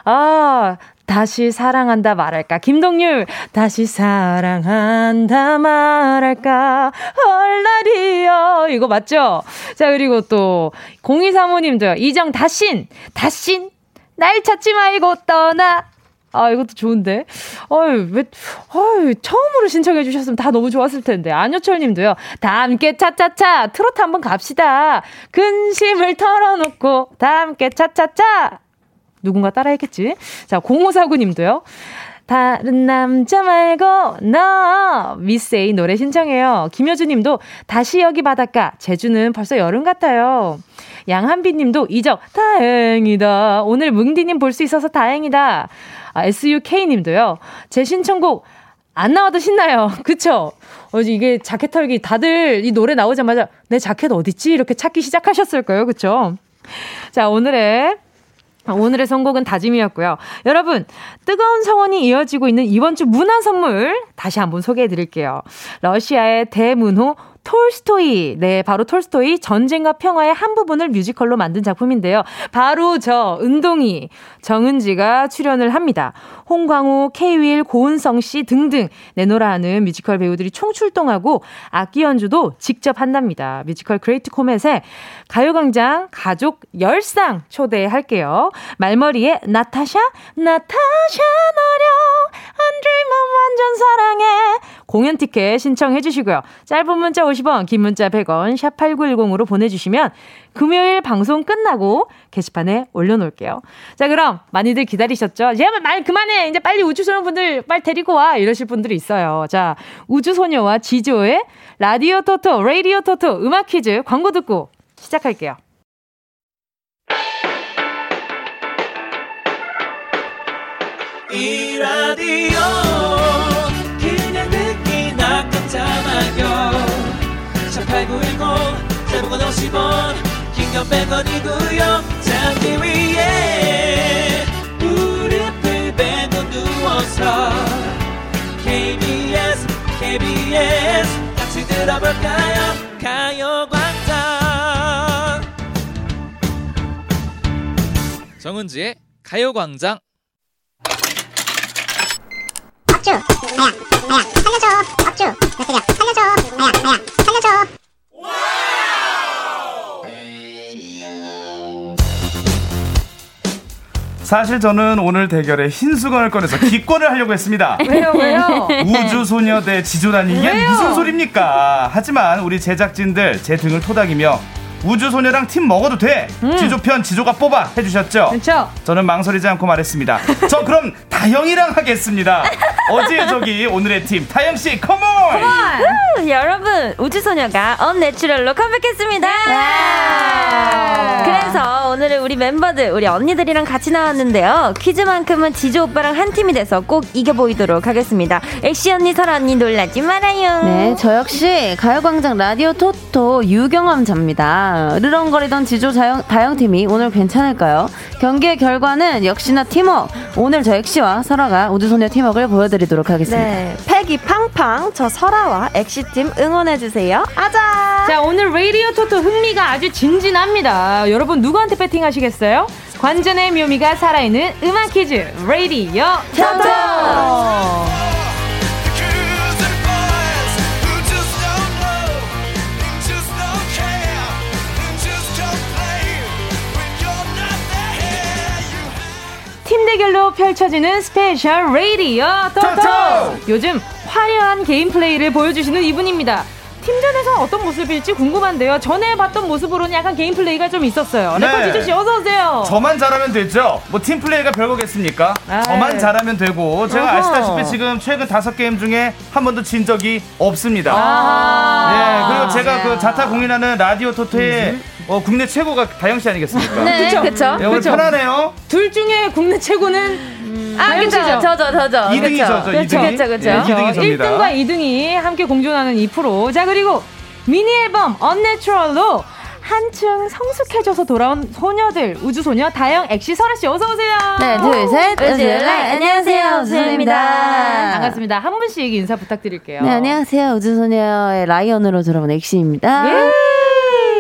아, 다시 사랑한다 말할까. 김동률, 다시 사랑한다 말할까. 헐날이요. 이거 맞죠? 자, 그리고 또, 0235님도요. 이정, 다신, 다신, 날 찾지 말고 떠나. 아, 이것도 좋은데. 어유, 왜, 어유, 처음으로 신청해 주셨으면 다 너무 좋았을 텐데. 안효철 님도요. 다 함께 차차차. 트로트 한번 갑시다. 근심을 털어놓고, 다 함께 차차차. 누군가 따라했겠지. 자, 0549님도요. 다른 남자 말고 너 미스에이 노래 신청해요. 김효주 님도 다시 여기 바닷가 제주는 벌써 여름 같아요. 양한비 님도 이적 다행이다. 오늘 뭉디 님 볼 수 있어서 다행이다. 아, SUK 님도요. 제 신청곡 안 나와도 신나요. 그쵸? 어, 이게 자켓 털기 다들 이 노래 나오자마자 내 자켓 어딨지? 이렇게 찾기 시작하셨을 거예요. 그쵸? 자, 오늘의 오늘의 선곡은 다짐이었고요. 여러분, 뜨거운 성원이 이어지고 있는 이번 주 문화 선물 다시 한번 소개해 드릴게요. 러시아의 대문호 톨스토이. 네, 바로 톨스토이 전쟁과 평화의 한 부분을 뮤지컬로 만든 작품인데요. 바로 저 은동이 정은지가 출연을 합니다. 홍광호, 케이윌, 고은성 씨 등등 내노라 하는 뮤지컬 배우들이 총출동하고 악기 연주도 직접 한답니다. 뮤지컬 Great Comet에 가요광장 가족 열상 초대할게요. 말머리에 나타샤, 나타샤 너려 안드림은 완전 사랑해 공연 티켓 신청해 주시고요. 짧은 문자 50 원, 긴 문자 100원, 샵 8910으로 보내주시면 금요일 방송 끝나고 게시판에 올려놓을게요. 자, 그럼 많이들 기다리셨죠? 이제 말 그만해! 이제 빨리 우주소녀 분들 빨리 데리고 와! 이러실 분들이 있어요. 자, 우주소녀와 지조의 라디오 토토, 레이디오 토토 음악 퀴즈 광고 듣고 시작할게요. 이 라디오 그냥 듣기 나 깜짝마요 18910 대목원 50원 긴건 100원이고요 잠기 위에 무릎을 베고 누워서 KBS KBS 같이 들어볼까요 가요광장 정은지의 가요광장 박주 아야 아야 살려줘 박주 나 그냥 살려줘 아야 사실 저는 오늘 대결에 흰 수건을 꺼내서 기권을 하려고 했습니다. 왜요, 왜요? 우주소녀 대 지조라니 이게 왜요? 무슨 소리입니까? 하지만 우리 제작진들 제 등을 토닥이며 우주소녀랑 팀 먹어도 돼. 음. 지조편 지조가 뽑아 해주셨죠. 그렇죠. 저는 망설이지 않고 말했습니다. 저 그럼 다영이랑 하겠습니다. 어제 저기 오늘의 팀 다영 씨, come on. Come on. 여러분 우주소녀가 Unnatural로 컴백했습니다. 그래서 오늘은 우리 멤버들, 우리 언니들이랑 같이 나왔는데요. 퀴즈만큼은 지조 오빠랑 한 팀이 돼서 꼭 이겨 보이도록 하겠습니다. 엑시 언니, 설아 언니 놀라지 말아요. 네, 저 역시 가요광장 라디오 토토 유경험자입니다. 으르렁거리던 지조 자영, 다영팀이 오늘 괜찮을까요? 경기의 결과는 역시나 팀워크. 오늘 저 엑시와 설아가 우주소녀 팀워크를 보여드리도록 하겠습니다. 네, 패기 팡팡 저 설아와 엑시팀 응원해주세요. 아자! 자, 오늘 레이디오 토토 흥미가 아주 진진합니다. 여러분 누구한테 배팅 하시겠어요? 관전의 묘미가 살아있는 음악 퀴즈 레이디오 토토! 팀 대결로 펼쳐지는 special radio 토토! 요즘 화려한 게임 플레이를 보여주시는 이분입니다. 팀전에서 어떤 모습일지 궁금한데요. 전에 봤던 모습으로는 약간 개인 플레이가 좀 있었어요. 네. 래퍼 지조 씨 어서 오세요. 저만 잘하면 되죠. 뭐 팀 플레이가 별거겠습니까? 아, 저만 네. 잘하면 되고 제가 어허. 아시다시피 지금 최근 다섯 게임 중에 한 번도 진 적이 없습니다. 아~ 예, 그리고 제가 그 자타 공인하는 라디오 토토의 어, 국내 최고가 다영 씨 아니겠습니까? 네, 그렇죠. 예, 오늘 그쵸? 편하네요. 둘 중에 국내 최고는 음, 아, 그죠. 저죠, 저죠. 2등이 저죠. 그렇죠, 그렇죠, 그렇죠. 예, 2등이 접니다. 1등과 2등이 함께 공존하는 이 프로. 자, 그리고 미니 앨범 Unnatural로 한층 성숙해져서 돌아온 소녀들 우주소녀 다영 엑시 설아 씨 어서 오세요 네 둘 셋 우주라 안녕하세요 우주입니다 반갑습니다 한 분씩 인사 부탁드릴게요 네 안녕하세요 우주소녀의 라이언으로 돌아온 엑시입니다 예!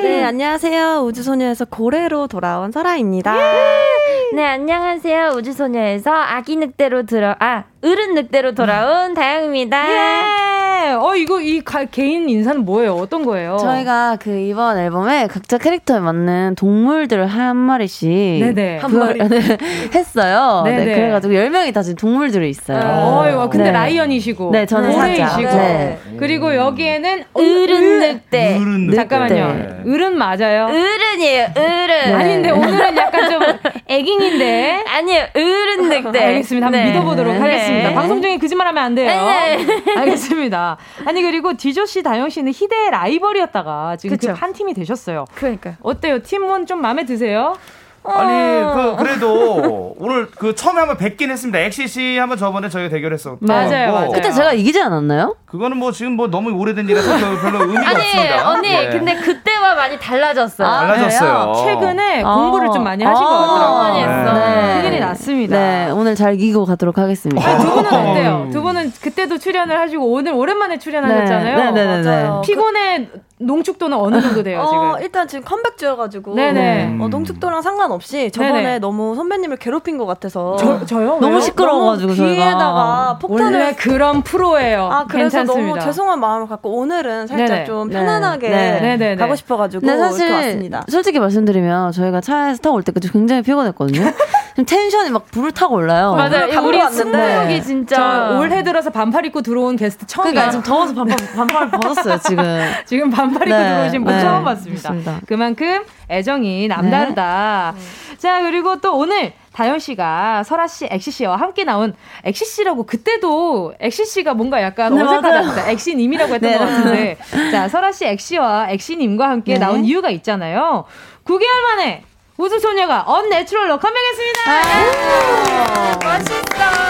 네 안녕하세요. 우주소녀에서 고래로 돌아온 설아입니다. 예! 네 안녕하세요. 우주소녀에서 아기 늑대로 들어 아 어른 늑대로 돌아온 다영입니다. 예. 어 이거 이 가, 개인 인사는 뭐예요? 어떤 거예요? 저희가 그 이번 앨범에 각자 캐릭터에 맞는 동물들을 한 마리씩 네네 한 마리 했어요. 네네. 네, 그래가지고 열 명이 다 지금 동물들이 있어요. 어, 근데 네. 라이언이시고 네 저는 사자이시고 네. 그리고 여기에는 어른 늑대. 어른 늑대. 잠깐만요. 어른 맞아요? 어른이에요. 어른. 네. 아닌데 오늘은 약간 좀 애깅인데 아니요 어른 늑대. 알겠습니다. 한번 믿어보도록 하겠습니다. 네. 방송 중에 거짓말 하면 안 돼요. 네. 알겠습니다. 아니 그리고 디조 씨, 다영 씨는 희대의 라이벌이었다가 지금 그 한 팀이 되셨어요. 그러니까 어때요? 팀원 좀 마음에 드세요? 아니 그 그래도 오늘 그 처음에 한번 뵙긴 했습니다. 엑시씨 한번 저번에 저희 대결했었고 맞아요, 맞아요. 그때 제가 이기지 않았나요? 그거는 뭐 지금 뭐 너무 오래된 일이라서 별로 의미가 아니, 없습니다. 언니 네. 근데 그때와 많이 달라졌어요. 아, 달라졌어요. 최근에 아. 공부를 좀 많이 하신 것 같더라고요. 많이 했어. 네. 큰일이 났습니다. 네, 오늘 잘 이기고 가도록 하겠습니다. 아니, 두 분은 어때요? 두 분은 그때도 출연을 하시고 오늘 오랜만에 출연하셨잖아요. 네, 네, 네, 네. 네. 피곤해 농축도는 어느 정도 돼요, 지금? 어, 일단 지금 컴백주여가지고. 네네. 어, 농축도랑 상관없이 저번에 네네. 너무 선배님을 괴롭힌 것 같아서. 저, 저요? 너무 시끄러워가지고. 귀에다가 폭탄을. 원래 그런 프로예요. 아, 그래서 괜찮습니다. 너무 죄송한 마음을 갖고 오늘은 살짝 네네. 좀 편안하게 네. 가고 싶어가지고. 네, 사실. 왔습니다. 솔직히 말씀드리면 저희가 차에서 타고 올 때까지 굉장히 피곤했거든요. 텐션이 막 불을 타고 올라요. 맞아요. 우리 승부욕이 진짜. 올해 들어서 반팔 입고 들어온 게스트 처음이에요. 그러니까 지금 더워서 반팔, 반팔 벗었어요, 지금. 지금 반팔 입고 네, 들어오신 분 네, 처음 봤습니다. 맞습니다. 그만큼 애정이 남다르다. 네. 자, 그리고 또 오늘 다영 씨가 설아 씨, 엑시 씨와 함께 나온 엑시 씨라고 그때도 엑시 씨가 뭔가 약간 네, 어색하다. 엑시 님이라고 했던 네. 것 같은데. 자, 설아 씨, 엑 씨와 엑시 님과 함께 네. 나온 이유가 있잖아요. 9개월 만에 우주소녀가 Unnatural로 컴백했습니다. 아~ 멋있어,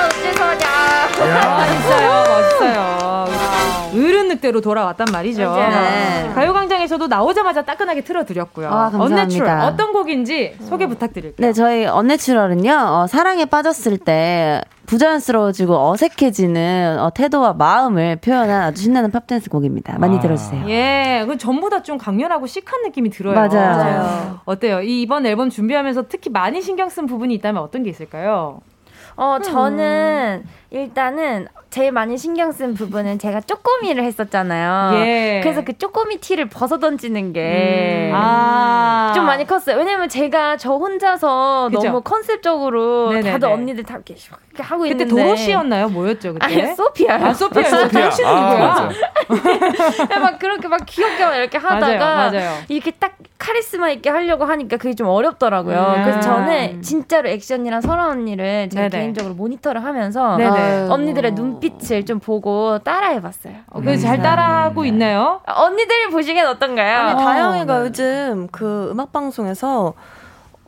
우주소녀. 멋있어요, 멋있어요. 어른 늑대로 돌아왔단 말이죠. 네. 가요광장에서도 나오자마자 따끈하게 틀어드렸고요. 아, Unnatural 어떤 곡인지 소개 부탁드릴게요. 네, 저희 Unnatural은요, 어, 사랑에 빠졌을 때 부자연스러워지고 어색해지는 어, 태도와 마음을 표현한 아주 신나는 팝댄스 곡입니다. 많이 아. 들어주세요. 예, 그 전보다 좀 강렬하고 시크한 느낌이 들어요. 맞아요. 맞아요. 어때요? 이 이번 앨범 준비하면서 특히 많이 신경 쓴 부분이 있다면 어떤 게 있을까요? 어, 저는 음. 일단은 제일 많이 신경 쓴 부분은 제가 쪼꼬미를 했었잖아요. 예. 그래서 그 쪼꼬미 티를 벗어 던지는 게좀 음. 아. 많이 컸어요. 왜냐면 제가 저 혼자서 그쵸? 너무 컨셉적으로 네네네. 다들 언니들 다 이렇게, 이렇게 하고 그때 있는데 그때 도로시였나요? 뭐였죠 그때? 아니 소피아. 아 소피아. 도로시는 아, 누구야? 막 그렇게 막 귀엽게 막 이렇게 하다가 맞아요, 맞아요. 이렇게 딱 카리스마 있게 하려고 하니까 그게 좀 어렵더라고요. 음. 그래서 저는 진짜로 액션이랑 설아 언니를 제가 네네. 개인적으로 모니터를 하면서 네네. 언니들의 눈빛을 좀 보고 따라해봤어요. 어, 그래서 잘 따라하고 있나요? 언니들 보시기엔 어떤가요? 아니, 다영이가 어, 네. 요즘 그 음악 방송에서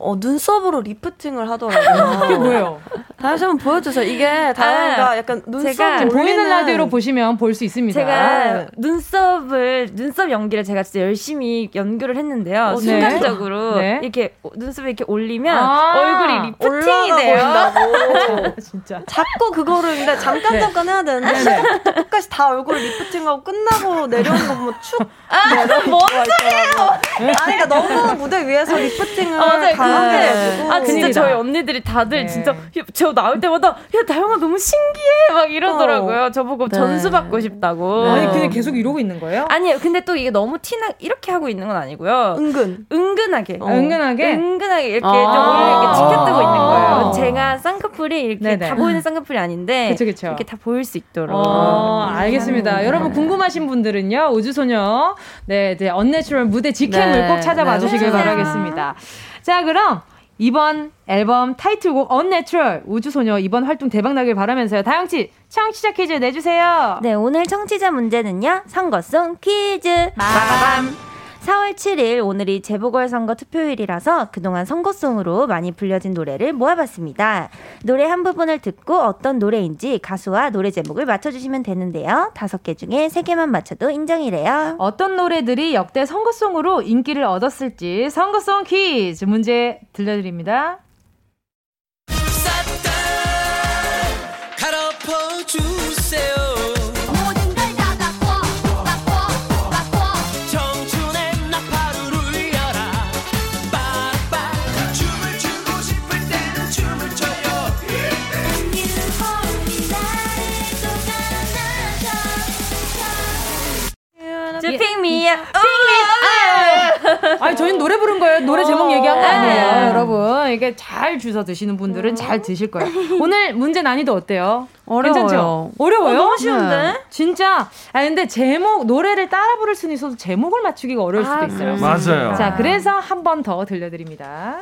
어, 눈썹으로 리프팅을 하더라고요. 그게 뭐예요? 다시 한번 보여주세요. 이게 다영이가 아, 약간 눈썹 보이는 라디오로 보시면 볼 수 있습니다. 제가 눈썹을 눈썹 연기를 제가 진짜 열심히 연구를 했는데요. 어, 네. 순간적으로 네. 이렇게 눈썹을 이렇게 올리면 아~ 얼굴이 리프팅이 돼요. 진짜. 자꾸 그거를 근데 잠깐 네. 잠깐 해야 되는데 시작부터 끝까지 다 얼굴 리프팅하고 끝나고 내려오는 거 보면 축 아, 뭔 소리예요? 아니 그러니까 너무 무대 위에서 리프팅을 어, 네, 네. 아 진짜 저희 언니들이 다들 네. 진짜 저 나올 때마다 야 다영아 너무 신기해 막 이러더라고요. 어. 저보고 네. 전수 받고 싶다고. 아니 근데 계속 이러고 있는 거예요? 아니요. 근데 또 이게 너무 티나 이렇게 하고 있는 건 아니고요. 은근 은근하게 어. 은근하게 은근하게 이렇게 아~ 좀 이렇게 치켜뜨고 있는 거예요. 제가 쌍꺼풀이 이렇게 네네. 다 보이는 쌍꺼풀이 아닌데 그쵸, 그쵸. 이렇게 다 보일 수 있도록. 어, 알겠습니다. 여러분 궁금하신 분들은요 우주소녀 네, 네 Unnatural 무대 직캠을 네. 꼭 찾아봐 네. 주시길 바라겠습니다. 자 그럼 이번 앨범 타이틀곡 Unnatural 우주소녀 이번 활동 대박나길 바라면서요. 다영씨 청취자 퀴즈 내주세요. 네 오늘 청취자 문제는요. 선거송 퀴즈. 빠밤. 4월 7일 오늘이 재보궐선거 투표일이라서 그동안 선거송으로 많이 불려진 노래를 모아봤습니다. 노래 한 부분을 듣고 어떤 노래인지 가수와 노래 제목을 맞춰주시면 되는데요. 다섯 개 중에 세 개만 맞춰도 인정이래요. 어떤 노래들이 역대 선거송으로 인기를 얻었을지 선거송 퀴즈 문제 들려드립니다. 핑미. 아니 저희는 노래 부른 거예요. 노래 제목 얘기한 거 아니에요, 네. 여러분. 이게 잘 주워 드시는 분들은 잘 드실 거예요. 오늘 문제 난이도 어때요? 어려워요. 괜찮죠? 어려워요? 어, 너무 쉬운데? 네. 진짜. 아 근데 제목 노래를 따라 부를 수는 있어도 제목을 맞추기가 어려울 수도 아, 있어요. 맞아요. 자, 그래서 한 번 더 들려드립니다. 아.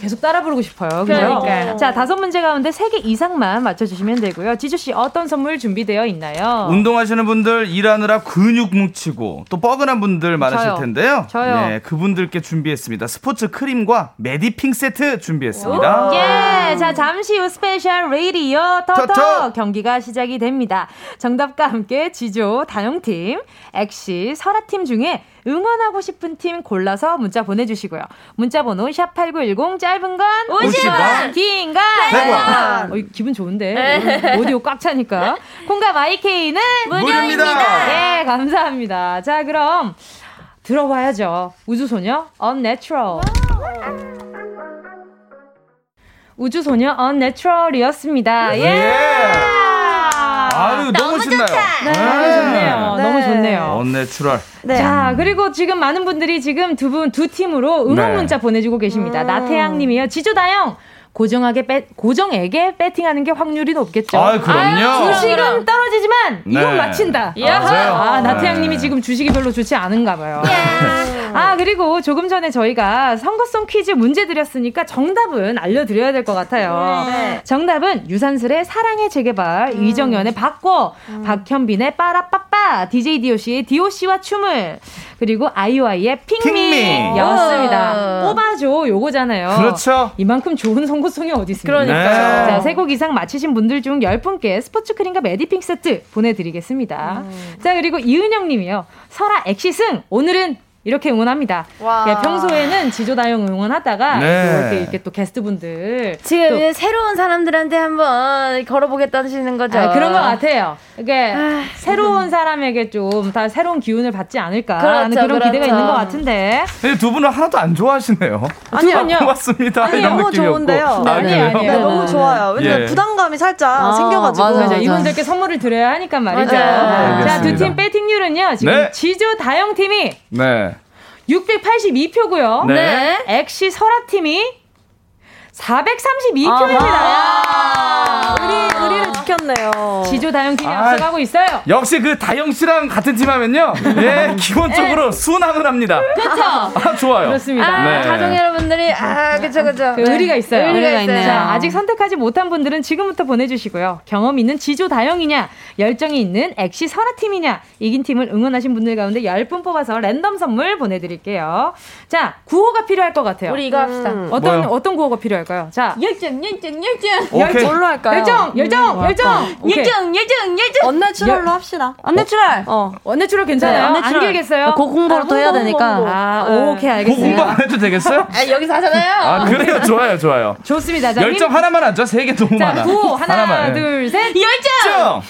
계속 따라 부르고 싶어요. 그죠? 그러니까. 자, 다섯 문제 가운데 세 개 이상만 맞춰주시면 되고요. 지주씨, 어떤 선물 준비되어 있나요? 운동하시는 분들 일하느라 근육 뭉치고 또 뻐근한 분들 많으실 저요. 텐데요. 저요. 네, 그분들께 준비했습니다. 스포츠 크림과 메디핑 세트 준비했습니다. 예! 자, 잠시 후 special radio 토토 경기가 시작이 됩니다. 정답과 함께 지조, 다영팀, 엑시, 설아팀 중에 응원하고 싶은 팀 골라서 문자 보내주시고요. 문자 번호 샵8910 짧은 건 50원, 긴건 100원. 어, 기분 좋은데. 네. 오디오 꽉 차니까. 콩과 마이케이는 무료입니다. 예, 감사합니다. 자, 그럼 들어봐야죠. 우주소녀 Unnatural. 우주소녀 Unnatural이었습니다. 예! 예. 아유, 너무 신나요. 네. 너무 좋네요. 네. 너무 좋네요. Unnatural. 네. 자, 그리고 지금 많은 분들이 지금 두 분, 두 팀으로 응원 네. 문자 보내주고 계십니다. 음. 나태양 님이요. 지조다영. 고정하게 배, 고정에게 배팅하는 게 확률이 높겠죠. 아, 그럼요. 주식은 떨어지지만 네. 이건 맞힌다. 아, 아 나태양님이 네. 지금 주식이 별로 좋지 않은가 봐요. 아 그리고 조금 전에 저희가 선거송 퀴즈 문제 드렸으니까 정답은 알려드려야 될 것 같아요. 네. 정답은 유산슬의 사랑의 재개발, 음. 이정현의 바꿔, 음. 박현빈의 빠라빠빠, DJ DOC의 DOC와 춤을. 그리고 아이오아이의 핑미였습니다. 뽑아줘 요거잖아요. 그렇죠. 이만큼 좋은 선곡송이 어디 있습니까? 그러니까요. 자, 세 곡 이상 맞히신 분들 중 10분께 스포츠 크림과 메디핑 세트 보내드리겠습니다. 음. 자, 그리고 이은영 님이요. 설아 엑시승 오늘은 이렇게 응원합니다. 예, 평소에는 지조다영 응원하다가 네. 또 이렇게, 이렇게, 또 게스트분들 지금 또 새로운 사람들한테 한번 걸어보겠다시는 거죠. 아, 그런 것 같아요. 이게 아, 새로운 사람에게 좀 다 새로운 기운을 받지 않을까 그렇죠, 하는 그런 그렇죠. 기대가 있는 것 같은데. 두 분은 하나도 안 좋아하시네요. 아니요, 고맙습니다. 아니, 너무 좋은데요. 아, 아니, 아니, 네, 너무 좋아요. 왜냐면 예. 부담감이 살짝 아, 생겨가지고 맞아, 맞아. 이분들께 선물을 드려야 하니까 말이죠. 자, 두 팀 배팅률은요. 지금 네. 지조 다영 팀이 네. 682표고요. 네. 엑시 설아팀이 432표입니다. 우리, 우리를 지켰네요. 지조 다영 팀이 아, 앞서가고 있어요. 역시 그 다영 씨랑 같은 팀 하면요. 예, 기본적으로 네. 순항을 합니다. 그렇죠. 아, 좋아요. 그렇습니다. 아, 네. 가정 여러분들이 아, 그렇죠, 그렇죠. 그 의리가 있어요. 의리가 있네요. 자, 아직 선택하지 못한 분들은 지금부터 보내주시고요. 경험 있는 지조 다영이냐, 열정이 있는 엑시 설아 팀이냐, 이긴 팀을 응원하신 분들 가운데 10분 뽑아서 랜덤 선물 보내드릴게요. 자, 구호가 필요할 것 같아요. 우리 이거 합시다. 음. 어떤 뭐요? 어떤 구호가 필요할까요? 자, 열정, 열정, 열정. 열정. 뭘로 할까요? 열정, 열정, 음, 열정. 열정, 열정, 열정. Unnatural로 합시다. Unnatural. 어, Unnatural 괜찮아요. 네, 안 길겠어요. 고 공부를 또 해야 되니까. 아, 네. 오케이 알겠습니다. 공부 안 해도 되겠어요? 아, 여기서 하잖아요. 아 그래요, 좋아요, 좋아요. 좋습니다. 자, 열정 하나만 하죠. 세개 너무 자, 많아. 하나, 하나만, 둘, 셋. 열정.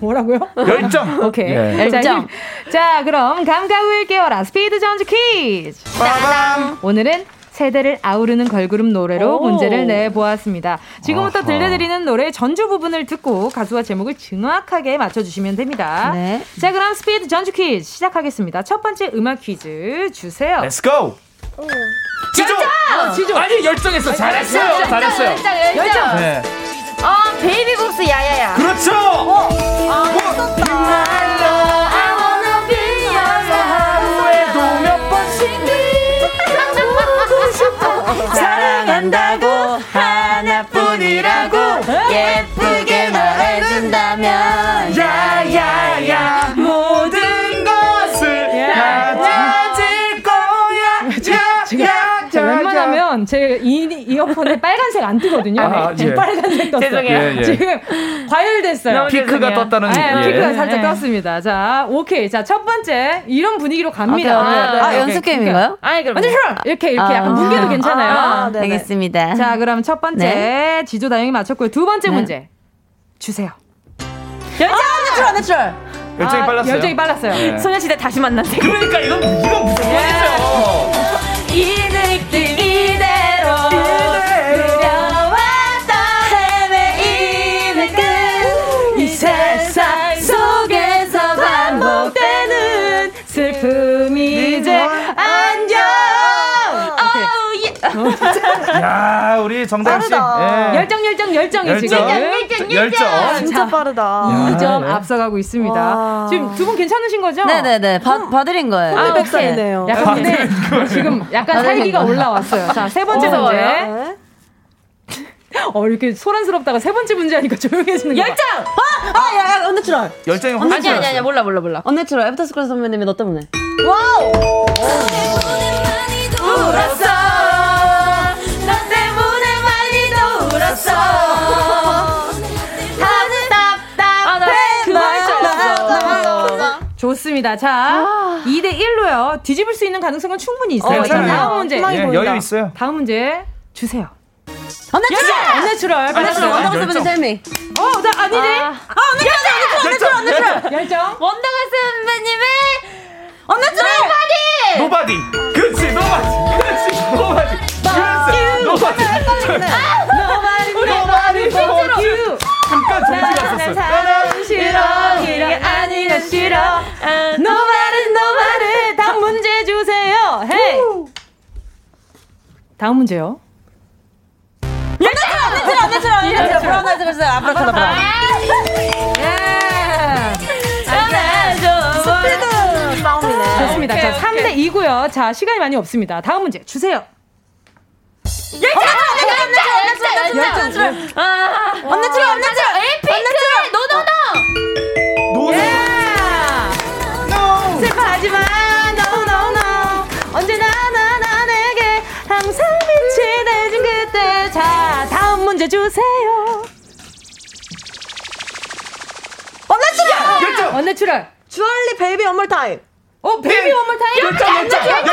뭐라고요? 열정. 오케이. 예. 열정. 자, 자, 그럼 감각을 깨워라 스피드 전주 퀴즈. 빠밤. 오늘은 세대를 아우르는 걸그룹 노래로 오. 문제를 내보았습니다. 지금부터 아하. 들려드리는 노래 전주 부분을 듣고 가수와 제목을 정확하게 맞춰주시면 됩니다. 네. 자, 그럼 스피드 전주 퀴즈 시작하겠습니다. 첫 번째 음악 퀴즈 주세요. Let's go. 지조. 어, 지조. 아니 열정했어. 잘했어요. 열정, 잘했어요. 열정, 열정. 네. 어, 베이비복스 야야야. 그렇죠. 어. 하루 한다고 웬만하면 제 이, 이어폰에 빨간색 안 뜨거든요. 아, 예. 빨간색 떴어요. 죄송해요. 예, 예. 지금 과열됐어요. 피크가 떴다는. 네, 예. 피크가 살짝 네. 떴습니다. 자, 오케이. 자, 첫 번째 이런 분위기로 갑니다. 오케이, 오케이. 네, 네, 아, 오케이. 연습 게임인가요? 아니, 그럼. 완전 싫어! 이렇게, 이렇게 아. 약간 뭉개도 괜찮아요. 아, 네. 알겠습니다. 자, 그럼 첫 번째 지조 다영이 맞췄고요. 두 번째 네. 문제 주세요. Unnatural, Unnatural. 열정이 아, 빨랐어요. 열정이 빨랐어요. 네. 소녀시대 다시 만난 세계. 그러니까 이건 이건 무조건이죠. 이느 야 우리 정다영 씨. 예. 열정, 열정, 열정이 열정. 지금. 열정, 열정. 진짜 자, 빠르다. 2점 네. 앞서가고 있습니다. 와. 지금 두 분 괜찮으신 거죠? 네네네. 봐, 봐드린 거예요. 아, 백살이네요. 약간 근데 지금 약간 살기가 올라왔어요. 자, 세 번째 어, 문제. 네. 어, 이렇게 소란스럽다가 세 번째 문제 하니까 조용해지는 거. 열정! 아, 야, 야, Unnatural. 열정이 확 아니, 아니, 아니, 몰라, 몰라, 몰라. Unnatural. 애프터스쿨 선배님의 너 때문에. 울었어. 좋습니다. 자, 2대 1로요. 뒤집을 수 있는 가능성은 충분히 있어요. 어. 다음 문제. 예. 여유 있어요. 다음 문제 주세요. Unnatural! Unnatural. 열정. Tell me. 어, 나 아니지? 열정. 열정. 열정. 원더걸스 선배님의 Unnatural! Nobody. 그렇지 Nobody. 그렇지 Nobody. 그렇지 Nobody. Nobody but you. 잠깐 정지가 있었어. 사람 싫어. 이 싫어. Nobody, nobody. 다음 문제 주세요. Hey. 다음 문제요. 브라운 아이즈 걸스 아브라카다 브라운. 스피드 싸움이네. 좋습니다. 자, 3대 2고요. 자, 시간이 많이 없습니다. 다음 문제 주세요. 언내추럴, 언내추럴. 에이핑크의 다음 문제 주세요. Unnatural! 열정. Unnatural. 주얼리 Baby One More Time. 어, Baby One More Time. 열정 열정 열정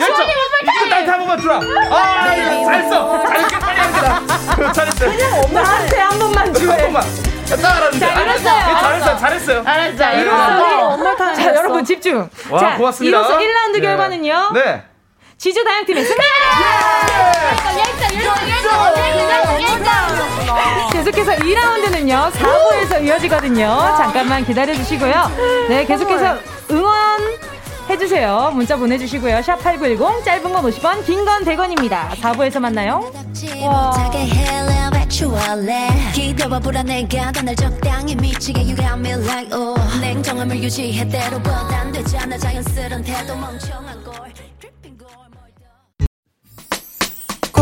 열정. 이거 나한테 한 번만 주라. 아 잘했어. 합니다. 잘했어요. 나한테 한 번만 한 주해. 번만. 따라하는데. 자, 이겼어요. 잘했어요. 잘했어요. 알았어, 네. 이겼어요. 원몰 타임. 자, 여러분 집중. 와, 자, 고맙습니다. 이로써 1라운드 네. 결과는요. 네. 지주 다양팀의 승리! 계속해서 2라운드는요, 4부에서 이어지거든요. 잠깐만 기다려주시고요. 네, 계속해서 응원 해주세요. 문자 보내주시고요. 샵 8910 짧은 건 50원, 긴 건 100원입니다. 4부에서 만나요. 와. 기대와 불안해가 날 적당히 미치게 You got me like oh 냉정함을 유지해 때로보다 안 되잖아 자연스런 태도 멍청한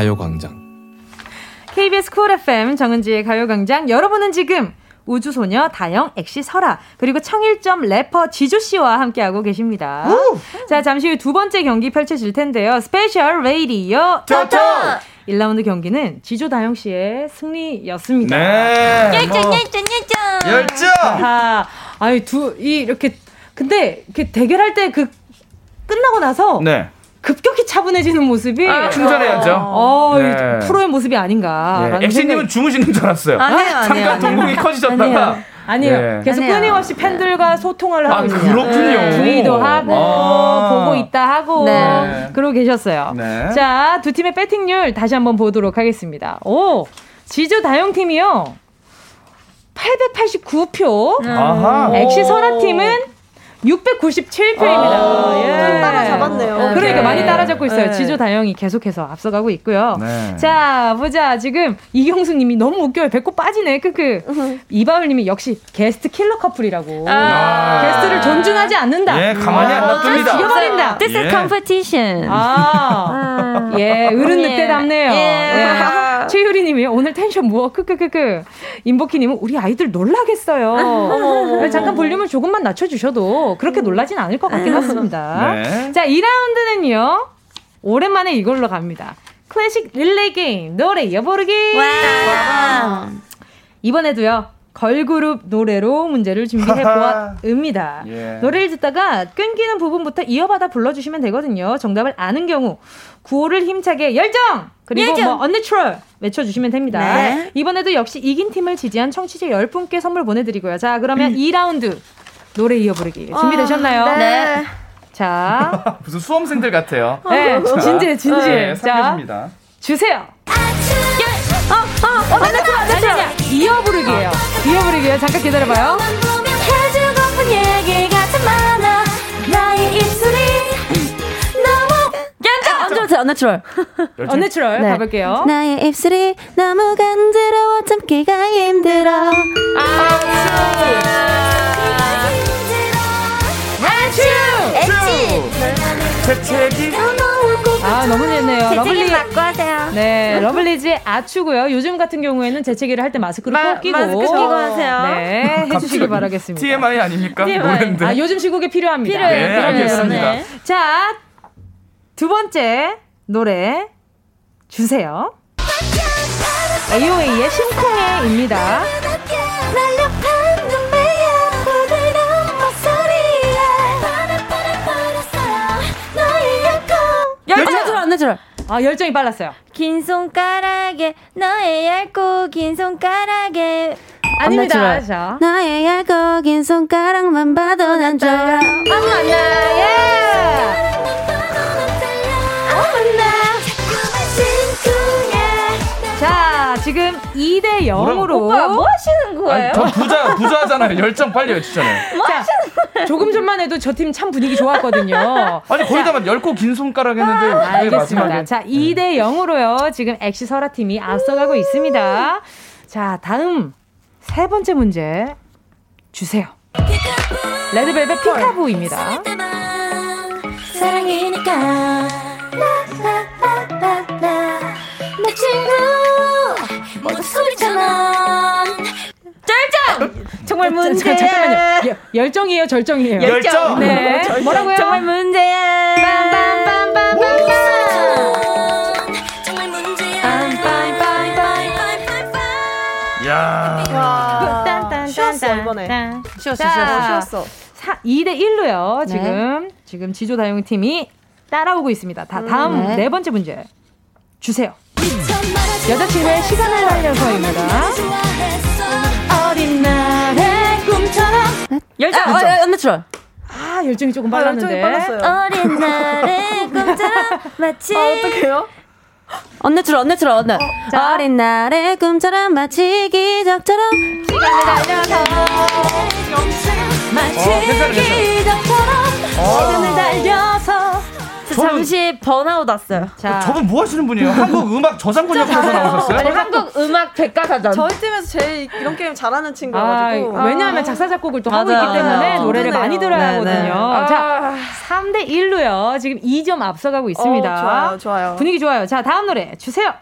가요광장. KBS 쿨 FM 정은지의 가요광장. 여러분은 지금 우주소녀 다영 엑시 설아 그리고 청일점 래퍼 지조 씨와 함께하고 계십니다. 오! 자 잠시 후 두 번째 경기 펼쳐질 텐데요. special radio 토토 1라운드 경기는 지조 다영 씨의 승리였습니다. 네. 열정 뭐. 열정 열정 열정. 아, 아유 둘이 이렇게 근데 이렇게 대결할 때 그 끝나고 나서 네. 급격히 차분해지는 모습이 아, 충전해야죠. 어, 네. 프로의 모습이 아닌가. 네. 엑시님은 주무시는 줄 알았어요. 아니에요, 아니에요. 잠깐 동공이 커지셨다가. 아니에요. 네. 계속 아니에요. 끊임없이 팬들과 소통을 하고 아, 그렇군요. 주의도 하고 아~ 보고 있다 하고 네. 그러고 계셨어요. 네. 자, 두 팀의 배팅률 다시 한번 보도록 하겠습니다. 오, 지주 다영 팀이요. 889표. 음. 엑시 설아 팀은 697표입니다. 아~ 예. 따라잡았네요. 어, 그러니까 네. 많이 따라잡고 있어요. 네. 지조 다영이 계속해서 앞서가고 있고요. 네. 자, 보자. 지금 이경수 님이 너무 웃겨요. 배꼽 빠지네. 크크. 이바울 님이 역시 게스트 킬러 커플이라고. 아~ 게스트를 존중하지 않는다. 예, 가만히 안 놔둡니다. 죽여버린다. This is competition. 아, 예, 어른 늑대답네요. 예. 예. 최유리 님이 오늘 텐션 무엇? 크크크크. 임복희 님은 우리 아이들 놀라겠어요. 잠깐 볼륨을 조금만 낮춰주셔도 그렇게 놀라진 않을 것 같긴 하습니다. 네. 자, 2라운드는요. 오랜만에 이걸로 갑니다. 클래식 릴레이 게임 노래 이어부르기. 이번에도요. 걸그룹 노래로 문제를 준비해 보았습니다. 예. 노래를 듣다가 끊기는 부분부터 이어받아 불러주시면 되거든요. 정답을 아는 경우 구호를 힘차게 열정 그리고 열정. 뭐 Unnatural 외쳐주시면 됩니다. 네. 이번에도 역시 이긴 팀을 지지한 청취자 10분께 선물 보내드리고요. 자 그러면 음. 2라운드 노래 이어 부르기 준비되셨나요? 아, 네. 자 무슨 수험생들 같아요. 네, 진지해 진지해. 네, 자 주세요. 어, 어, 어, 안녕하세요, 안녕하세요. 이어 부르기예요. 이어 부르기예요. 잠깐 기다려봐요. 해주고픈 얘기 같은 만화 나의 입술이 너무 언제부터 Unnatural Unnatural 네. 가볼게요. 나의 입술이 너무 간지러워 참기가 힘들어. 아, 재채기 아 너무 좋네요. 러블리 맞고 하세요. 네, 러블리즈의 아추고요. 요즘 같은 경우에는 재채기를 할 때 마스크를 마, 꼭 끼고 마스크 끼고 하세요. 네, 해주시기 바라겠습니다. TMI 아닙니까? TMI. 아 요즘 시국에 필요합니다. 필요해요. 네, 알겠습니다. 네. 자, 두 번째 노래 주세요. AOA의 심쿵해입니다. 열정 안 내줄 아 열정이 빨랐어요. 긴 손가락에 너의 얇고 긴 손가락에 아닙니다. 자. 나의 얇고 긴 손가락만 봐도 난 좋아. 한번 예. 자, 지금 2대 0으로. 오빠, 뭐 하시는 거예요? 아니, 저 부자, 부자잖아요. 열정 빨리 외치잖아요. 뭐 자, 하시는 거예요? 조금 전만 해도 저 팀 참 분위기 좋았거든요. 아니, 거기다가 얇고 긴 손가락 했는데. 아, 알겠습니다. 자, 2대 0으로요. 지금 엑시 설아 팀이 앞서가고 있습니다. 자, 다음 세 번째 문제 주세요. 레드벨벳 피카부입니다. 사랑이니까 내 친구 모두 소리처럼 절정! 정말 문제야. 잠깐만요. 열정이에요, 절정이에요. 열정. 네. 절정. 뭐라고요? 정말 문제야. 빰빰빰빰빰빰. 정말 문제야. 빰빰빰빰빰빰. 야. 와. 쉬었어 이번에. 쉬었어, 쉬었어, 쉬었어. 2대 1로요. 지금 지금 지조 다용 팀이 따라오고 있습니다. 다 다음 음, 네. 네 번째 문제 주세요. 여자친구의 시간을 달려서입니다. 어린 날의 꿈처럼. 열정 아, 아, 언니처럼 아 열정이 조금 빨랐는데. 아, 어린 날의 꿈처럼 마치 아, 어떡해요? 언니처럼 언니처럼 언니. 어, 어린 날의 꿈처럼 마치 기적처럼. 시간을 달려서. 마치 어, 기적처럼. 시간을 달려 서 잠시 번아웃 왔어요. 자, 저분 뭐 하시는 분이에요? 한국 음악 저작권 협회에서 나오셨어요? 아니, 한국 음악 백과사전. 저희 팀에서 제일 이런 게임 잘하는 친구여가지고. 아, 왜냐하면 작사 작곡을 또 하고 있기 때문에 노래를 많이 들어야 하거든요. 네, 네. 자, 3대 1로요. 지금 2점 앞서가고 있습니다. 어, 좋아요, 좋아요. 분위기 좋아요. 자, 다음 노래 주세요.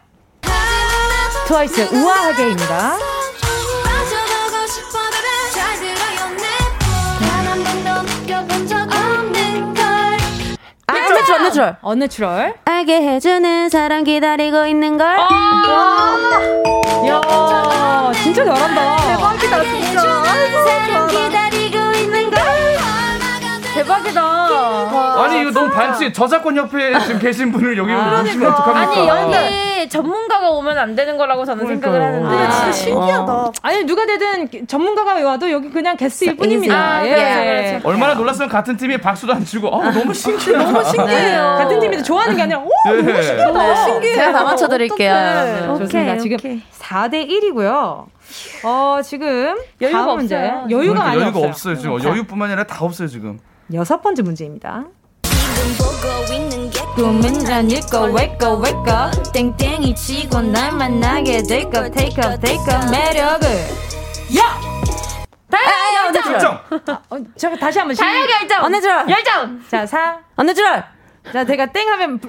트와이스 우아하게입니다. Natural, Unnatural. Unnatural. 알게 해주는 사람 기다리고 있는 걸. 아~ 야, 진짜 잘한다. 대박이다, 진짜. 사람 기다리고 있는 걸. 대박이다. 아니 이거 너무 반칙. 저작권 협회에 지금 계신 분을 여기 아, 오시면 어떡합니까? 아니 여기 전문가가 오면 안 되는 거라고 저는 그러니까요. 생각을 하는데. 아, 진짜 신기하다. 어. 아니 누가 되든 전문가가 와도 여기 그냥 게스트일 뿐입니다. 아, 예. 예. 그렇죠. 얼마나 놀랐으면 같은 팀이 박수도 안 치고 어, 너무 신기해. 너무 신기해요. 네. 같은 팀이 좋아하는 게 아니라 오 네. 너무 신기하다. 네. 신기해요. 제가 다 맞춰드릴게요. 네, 좋습니다. 오케이, 지금 오케이. 4대 1이고요. 어 지금 여유가 문제. 없어요. 여유가 많이 여유가 없어요. 없어요. 지금 여유뿐만 아니라 다 없어요 지금. 여섯 번째 문제입니다. 꿈은 아닐 거 왜거 왜거 땡땡이 치고 날 만나게 될거 take up take up 매력을 야! 다영 열정! 아, 어, 저 다시 한번 다영 열정! 언니들 열정! 자, 사 언니들 자, 제가 땡 하면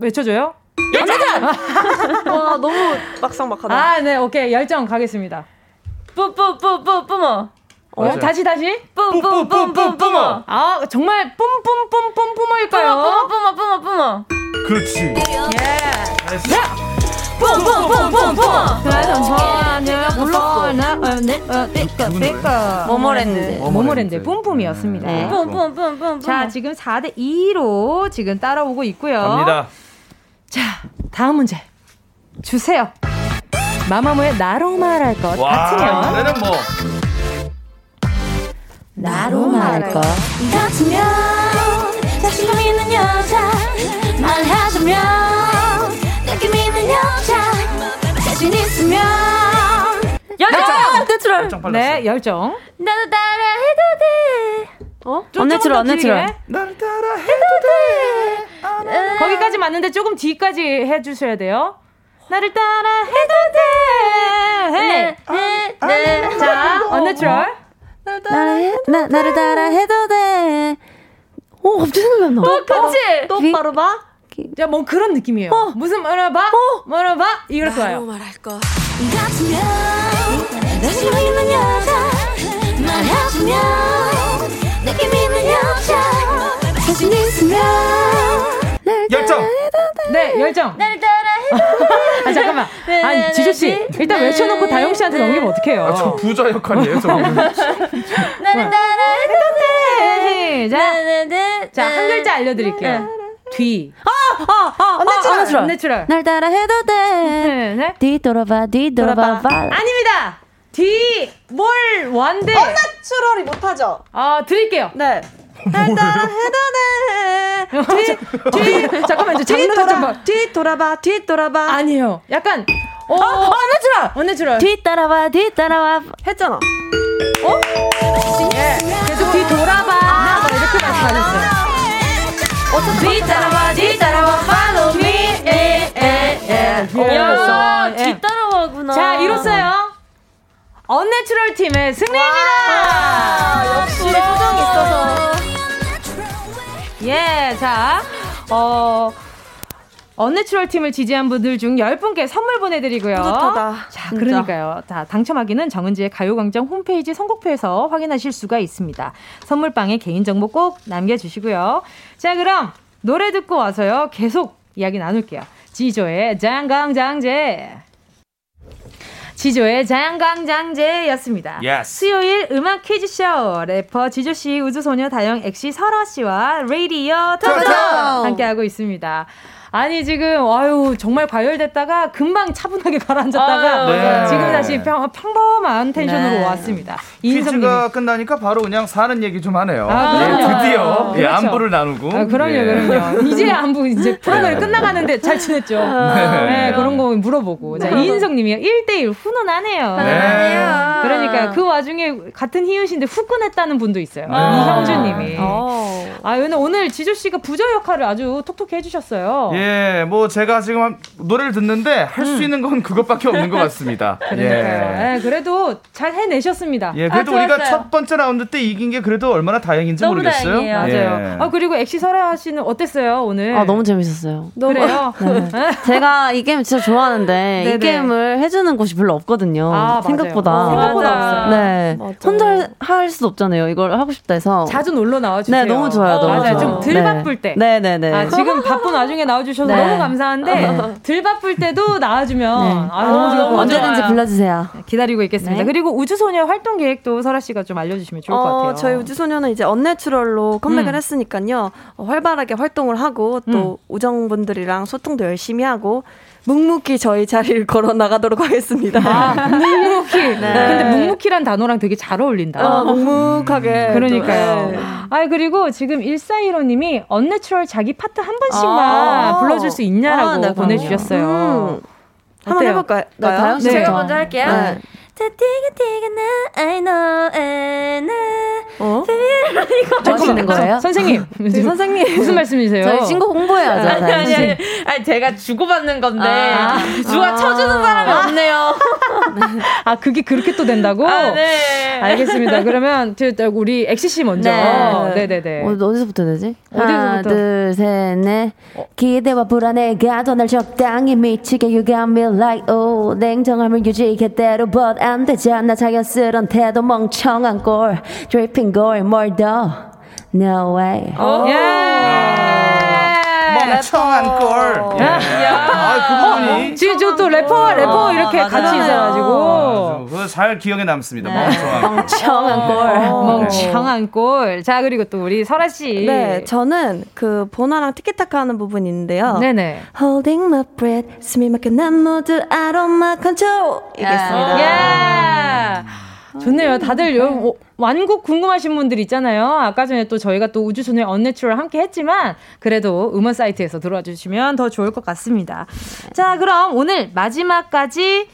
외쳐줘요. 열정! 와, 너무 막상 막하다. 아, 네, 오케이. 열정 가겠습니다. 뿌뿌뿌뿌 뿌머. 어, 다시 다시. 뿜뿜뿜뿜뿜어. 아 정말 뿜뿜뿜뿜뿜어일까요? 뿜뿜 뿜어 뿜어. 그렇지. 예. 잘했어. 뿜뿜뿜뿜뿜. 모모랜드. 모모랜드 뿜뿜이었습니다. 네. 뿜뿜뿜뿜. 자 지금 4대 2로 지금 따라오고 있고요. 갑니다. 자 다음 문제 주세요. 마마무의 나로 말할 것 같으면. 노래는 뭐. 나로 말할 것 같으면 자신감 있는 여자 말하자면 느낌 있는 여자 자신 있으면 열정! 열정! 네, 열정. 나도 따라 해도 돼. 어? 언니처럼, 언니처럼. 나를 따라 해도 돼. 거기까지 맞는데 조금 뒤까지 해주셔야 돼요. 나를 따라 해도 돼. 네, 네, 네. 자, 언니처럼. 나를 따라 해도 나, 돼. 나를 따라 해도 돼. 어, 갑자기 생각이 안 나. 똑같이. 똑바로 봐. 야, 뭐 그런 느낌이에요. 어. 무슨 말을 봐? 어. 말을 봐? 이렇게 와요. 말할 거. 같으면 있는 여자 말해주면 느낌 있는 여자 자신 있으면 열정. 네, 열정. 나를 따라 아 잠깐만. 네, 아니 네, 지조 씨 네, 일단 외쳐놓고 다영 씨한테 넘기면 어떡해요? 아, 저 부자 역할이에요, 저. 나는 따라 해도 돼. 자, 자, 한 글자 알려드릴게요. 뒤. 아, 아, 아, Unnatural. Unnatural. 날 따라 해도 돼. 네, 네. 뒤돌아봐, 뒤돌아봐. 아닙니다. 뒤, 뭘, 완데. Unnatural이 못하죠? 아, 드릴게요. 네. 뒤, 뒤, 잠깐만, 이제 좀 봐. 뒤 돌아봐, 뒤 돌아봐. 아니에요. 약간, 어, 어, Unnatural! Unnatural. 뒤 따라와, 뒤 따라와. 했잖아. 어? 예. 계속 뒤 돌아봐. 아, 이렇게 말씀하셨어요. 뒤 따라와, 뒤 따라와, follow me. 에, 에, 에. 야, 뒤 따라와구나. 자, 이로써요. Unnatural 팀의 승리입니다. 역시 표정이 있어서. 예, 자, 어, Unnatural 팀을 지지한 분들 중 10분께 선물 보내드리고요. 뿌듯하다. 자, 진짜. 그러니까요. 자, 당첨하기는 정은지의 가요광장 홈페이지 선곡표에서 확인하실 수가 있습니다. 선물방에 개인정보 꼭 남겨주시고요. 자, 그럼 노래 듣고 와서요. 계속 이야기 나눌게요. 지조의 자양강장제. 지조의 자양강장제였습니다. Yes. 수요일 음악 퀴즈쇼 래퍼 지조씨, 우주소녀 다영 엑시 설아씨와 레이디어 토토 함께하고 있습니다. 아니 지금 아유 정말 과열됐다가 금방 차분하게 가라앉았다가 네. 지금 다시 평, 평범한 텐션으로 네. 왔습니다. 퀴즈가 끝나니까 바로 그냥 사는 얘기 좀 하네요. 아, 예, 드디어 아, 그렇죠. 예, 안부를 나누고. 아, 그럼요, 예. 그럼요. 이제 안부 이제 프로그램 네. 끝나가는데 잘 지냈죠. 네. 네. 그런 거 물어보고. 자 이인성님이요. 1대1 훈훈하네요. 네. 그러니까 그 와중에 같은 희유신데 후끈했다는 분도 있어요. 아. 이형준님이. 어. 아 오늘 오늘 지조 씨가 부저 역할을 아주 톡톡히 해주셨어요. 예. 예, 뭐 제가 지금 노래를 듣는데 할수 음. 있는 건 그것밖에 없는 것 같습니다. 예. 예, 그래도 잘 해내셨습니다. 예, 그래도 아, 우리가 첫 번째 라운드 때 이긴 게 그래도 얼마나 다행인지 모르겠어요. 다행이에요. 맞아요. 예. 아 그리고 엑시 설아 씨는 어땠어요 오늘? 아 너무 재밌었어요. 그래요? 네. 제가 이 게임 진짜 좋아하는데 네네. 이 게임을 해주는 곳이 별로 없거든요. 아, 생각보다. 생각보다 없어요. 네, 맞아. 혼자 할 수도 없잖아요. 이걸 하고 싶다 해서 자주 놀러 나와주세요. 네, 너무 좋아요. 너무 맞아요. 좀덜 네. 바쁠 때. 네, 네, 네. 아, 지금 바쁜 와중에 나와주셔서 나와 주셔서 네. 너무 감사한데 들 바쁠 때도 나와주면 네. 아, 너무 좋을 것 언제든지 불러주세요. 네, 기다리고 있겠습니다. 네. 그리고 우주소녀 활동 계획도 설아 씨가 좀 알려주시면 좋을 것 어, 같아요. 저희 우주소녀는 이제 언내추럴로 컴백을 음. 했으니까요. 어, 활발하게 활동을 하고 또 음. 우정분들이랑 소통도 열심히 하고 묵묵히 저희 자리를 걸어 나가도록 하겠습니다. 아, 묵묵히. 네. 근데 묵묵히란 단어랑 되게 잘 어울린다. 어, 묵묵하게. 그러니까요. 네. 아, 그리고 지금 1415님이 Unnatural 자기 파트 한 번씩만 아~ 불러줄 수 있냐라고 아, 네, 보내주셨어요. 음. 한번 해볼까요? 다영 씨 네. 제가 먼저 할게요. 네. I know and 어? 이거 하시는 거예요? 선생님, 선생님 무슨 말씀이세요? 저희 신곡 홍보해야죠. 아니, 아니, 아니, 아니, 제가 주고받는 건데 아, 누가 아, 쳐주는 사람이 아, 없네요. 아 그게 그렇게 또 된다고? 아, 네. 알겠습니다. 그러면 우리 엑시 씨 먼저. 네, 네, 네. 어, 어디서부터 되지? 하나, 둘, 셋, 넷. 어. 기대와 불안해가 더날 적당히 미치게 you got me like oh 냉정함을 유지해 대로 but 안 되잖아 자연스런 태도 멍청한 꼴 dripping 골 뭘더 no way 오. 예. 멍청한 꼴. 예. 아, 그 부분이. 어, 지금 저또 래퍼, 래퍼 어, 이렇게 맞아요. 같이 있어가지고. 그거 잘 기억에 남습니다. 네. 멍청한, 멍청한 꼴. 어. 멍청한 꼴. 자, 그리고 또 우리 설아 씨. 네, 저는 그 보나랑 티키타카 하는 부분이 있는데요. 네네. Holding my breath, 숨이 막혀 난 모두 out of my control. 이겠습니다. 예. 좋네요. 다들 요, 어, 완곡 궁금하신 분들 있잖아요. 아까 전에 또 저희가 또 우주소녀 Unnatural 함께 했지만 그래도 음원 사이트에서 들어와 주시면 더 좋을 것 같습니다. 자, 그럼 오늘 마지막까지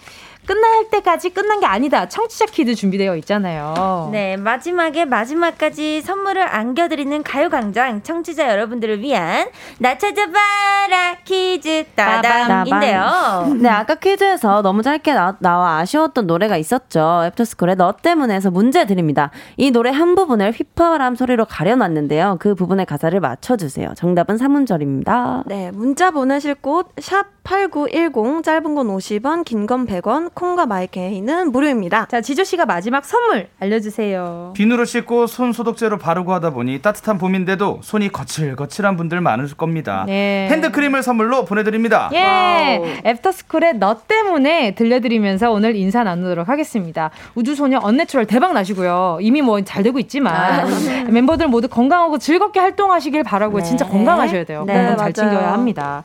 끝날 때까지 끝난 게 아니다. 청취자 퀴즈 준비되어 있잖아요. 네, 마지막에 마지막까지 선물을 안겨드리는 가요광장 청취자 여러분들을 위한 나 찾아봐라 퀴즈 타임인데요. 네, 아까 퀴즈에서 너무 짧게 나, 나와 아쉬웠던 노래가 있었죠. 애프터스쿨의 너 때문에서 문제 드립니다. 이 노래 한 부분을 휘파람 소리로 가려놨는데요. 그 부분의 가사를 맞춰주세요. 정답은 3음절입니다. 네, 문자 보내실 곳 샵 8910 짧은 건 50원, 긴 건 100원, 콩과 마이케이는 무료입니다. 자, 지조 씨가 마지막 선물 알려 주세요. 비누로 씻고 손 소독제로 바르고 하다 보니 따뜻한 봄인데도 손이 거칠거칠한 분들 많을 겁니다. 네. 핸드크림을 선물로 보내 드립니다. 예, 애프터스쿨의 너 때문에 들려드리면서 오늘 인사 나누도록 하겠습니다. 우주소녀 Unnatural 대박 나시고요. 이미 뭐 잘 되고 있지만 아, 네. 멤버들 모두 건강하고 즐겁게 활동하시길 바라고요. 네. 진짜 건강하셔야 돼요. 네, 건강 잘 맞아요. 챙겨야 합니다.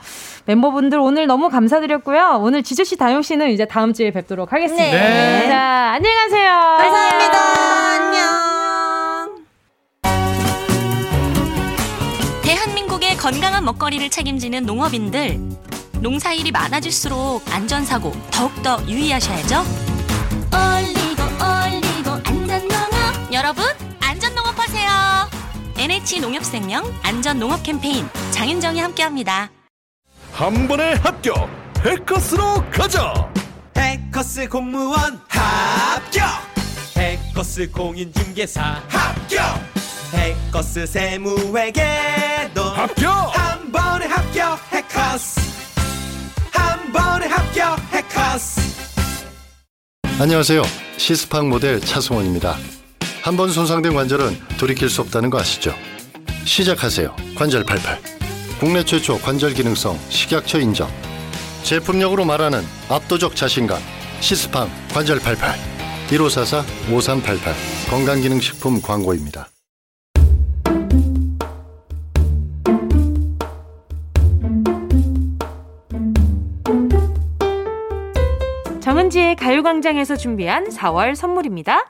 멤버분들 오늘 너무 감사드렸고요. 오늘 지조 씨, 다영 씨는 이제 다음 주에 뵙도록 하겠습니다. 네. 자, 안녕히 가세요. 감사합니다. 안녕. 대한민국의 건강한 먹거리를 책임지는 농업인들. 농사일이 많아질수록 안전사고 더욱더 유의하셔야죠. 올리고 올리고 안전농업. 여러분, 안전농업하세요. NH 농협생명 안전농업 캠페인 장윤정이 함께합니다. 한 번에 합격 해커스로 가자! 해커스 공무원 합격! 해커스 공인중개사 합격! 해커스 세무회계도 합격! 한 번에 합격 해커스! 한 번에 합격 해커스! 안녕하세요. 시스팍 모델 차승원입니다. 한 번 손상된 관절은 돌이킬 수 없다는 거 아시죠? 시작하세요. 관절 88 국내 최초 관절 기능성 식약처 인정. 제품력으로 말하는 압도적 자신감. 시스팜 관절 88 1544 5388 건강기능식품 광고입니다. 정은지의 가요광장에서 준비한 4월 선물입니다.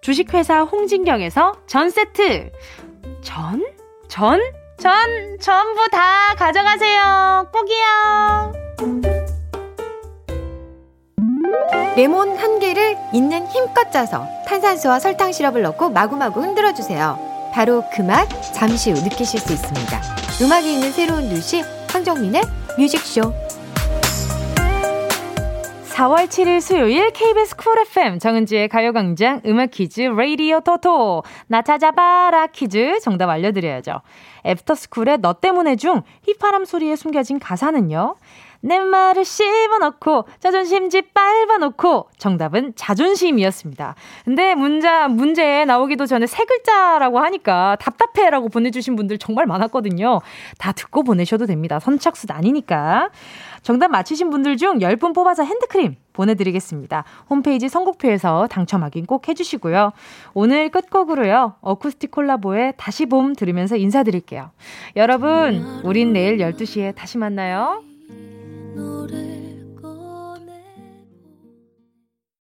주식회사 홍진경에서 전 세트 전? 전? 전 전부 다 가져가세요. 꼭이요. 레몬 한 개를 있는 힘껏 짜서 탄산수와 설탕 시럽을 넣고 마구마구 흔들어 주세요. 바로 그 맛 잠시 후 느끼실 수 있습니다. 음악이 있는 새로운 두 시 황정민의 뮤직쇼 4월 7일 수요일 KBS 쿨 FM 정은지의 가요광장 음악 퀴즈 레이디오 토토 나 찾아봐라 퀴즈 정답 알려드려야죠. 애프터스쿨의 너 때문에 중 휘파람 소리에 숨겨진 가사는요. 내 말을 씹어넣고 자존심 짓밟아놓고 정답은 자존심이었습니다. 근데 문자 문제 나오기도 전에 세 글자라고 하니까 답답해라고 보내주신 분들 정말 많았거든요. 다 듣고 보내셔도 됩니다. 선착순 아니니까. 정답 맞히신 분들 중 10분 뽑아서 핸드크림 보내드리겠습니다. 홈페이지 선곡표에서 당첨 확인 꼭 해주시고요. 오늘 끝곡으로요. 어쿠스틱 콜라보의 다시 봄 들으면서 인사드릴게요. 여러분, 우린 내일 12시에 다시 만나요.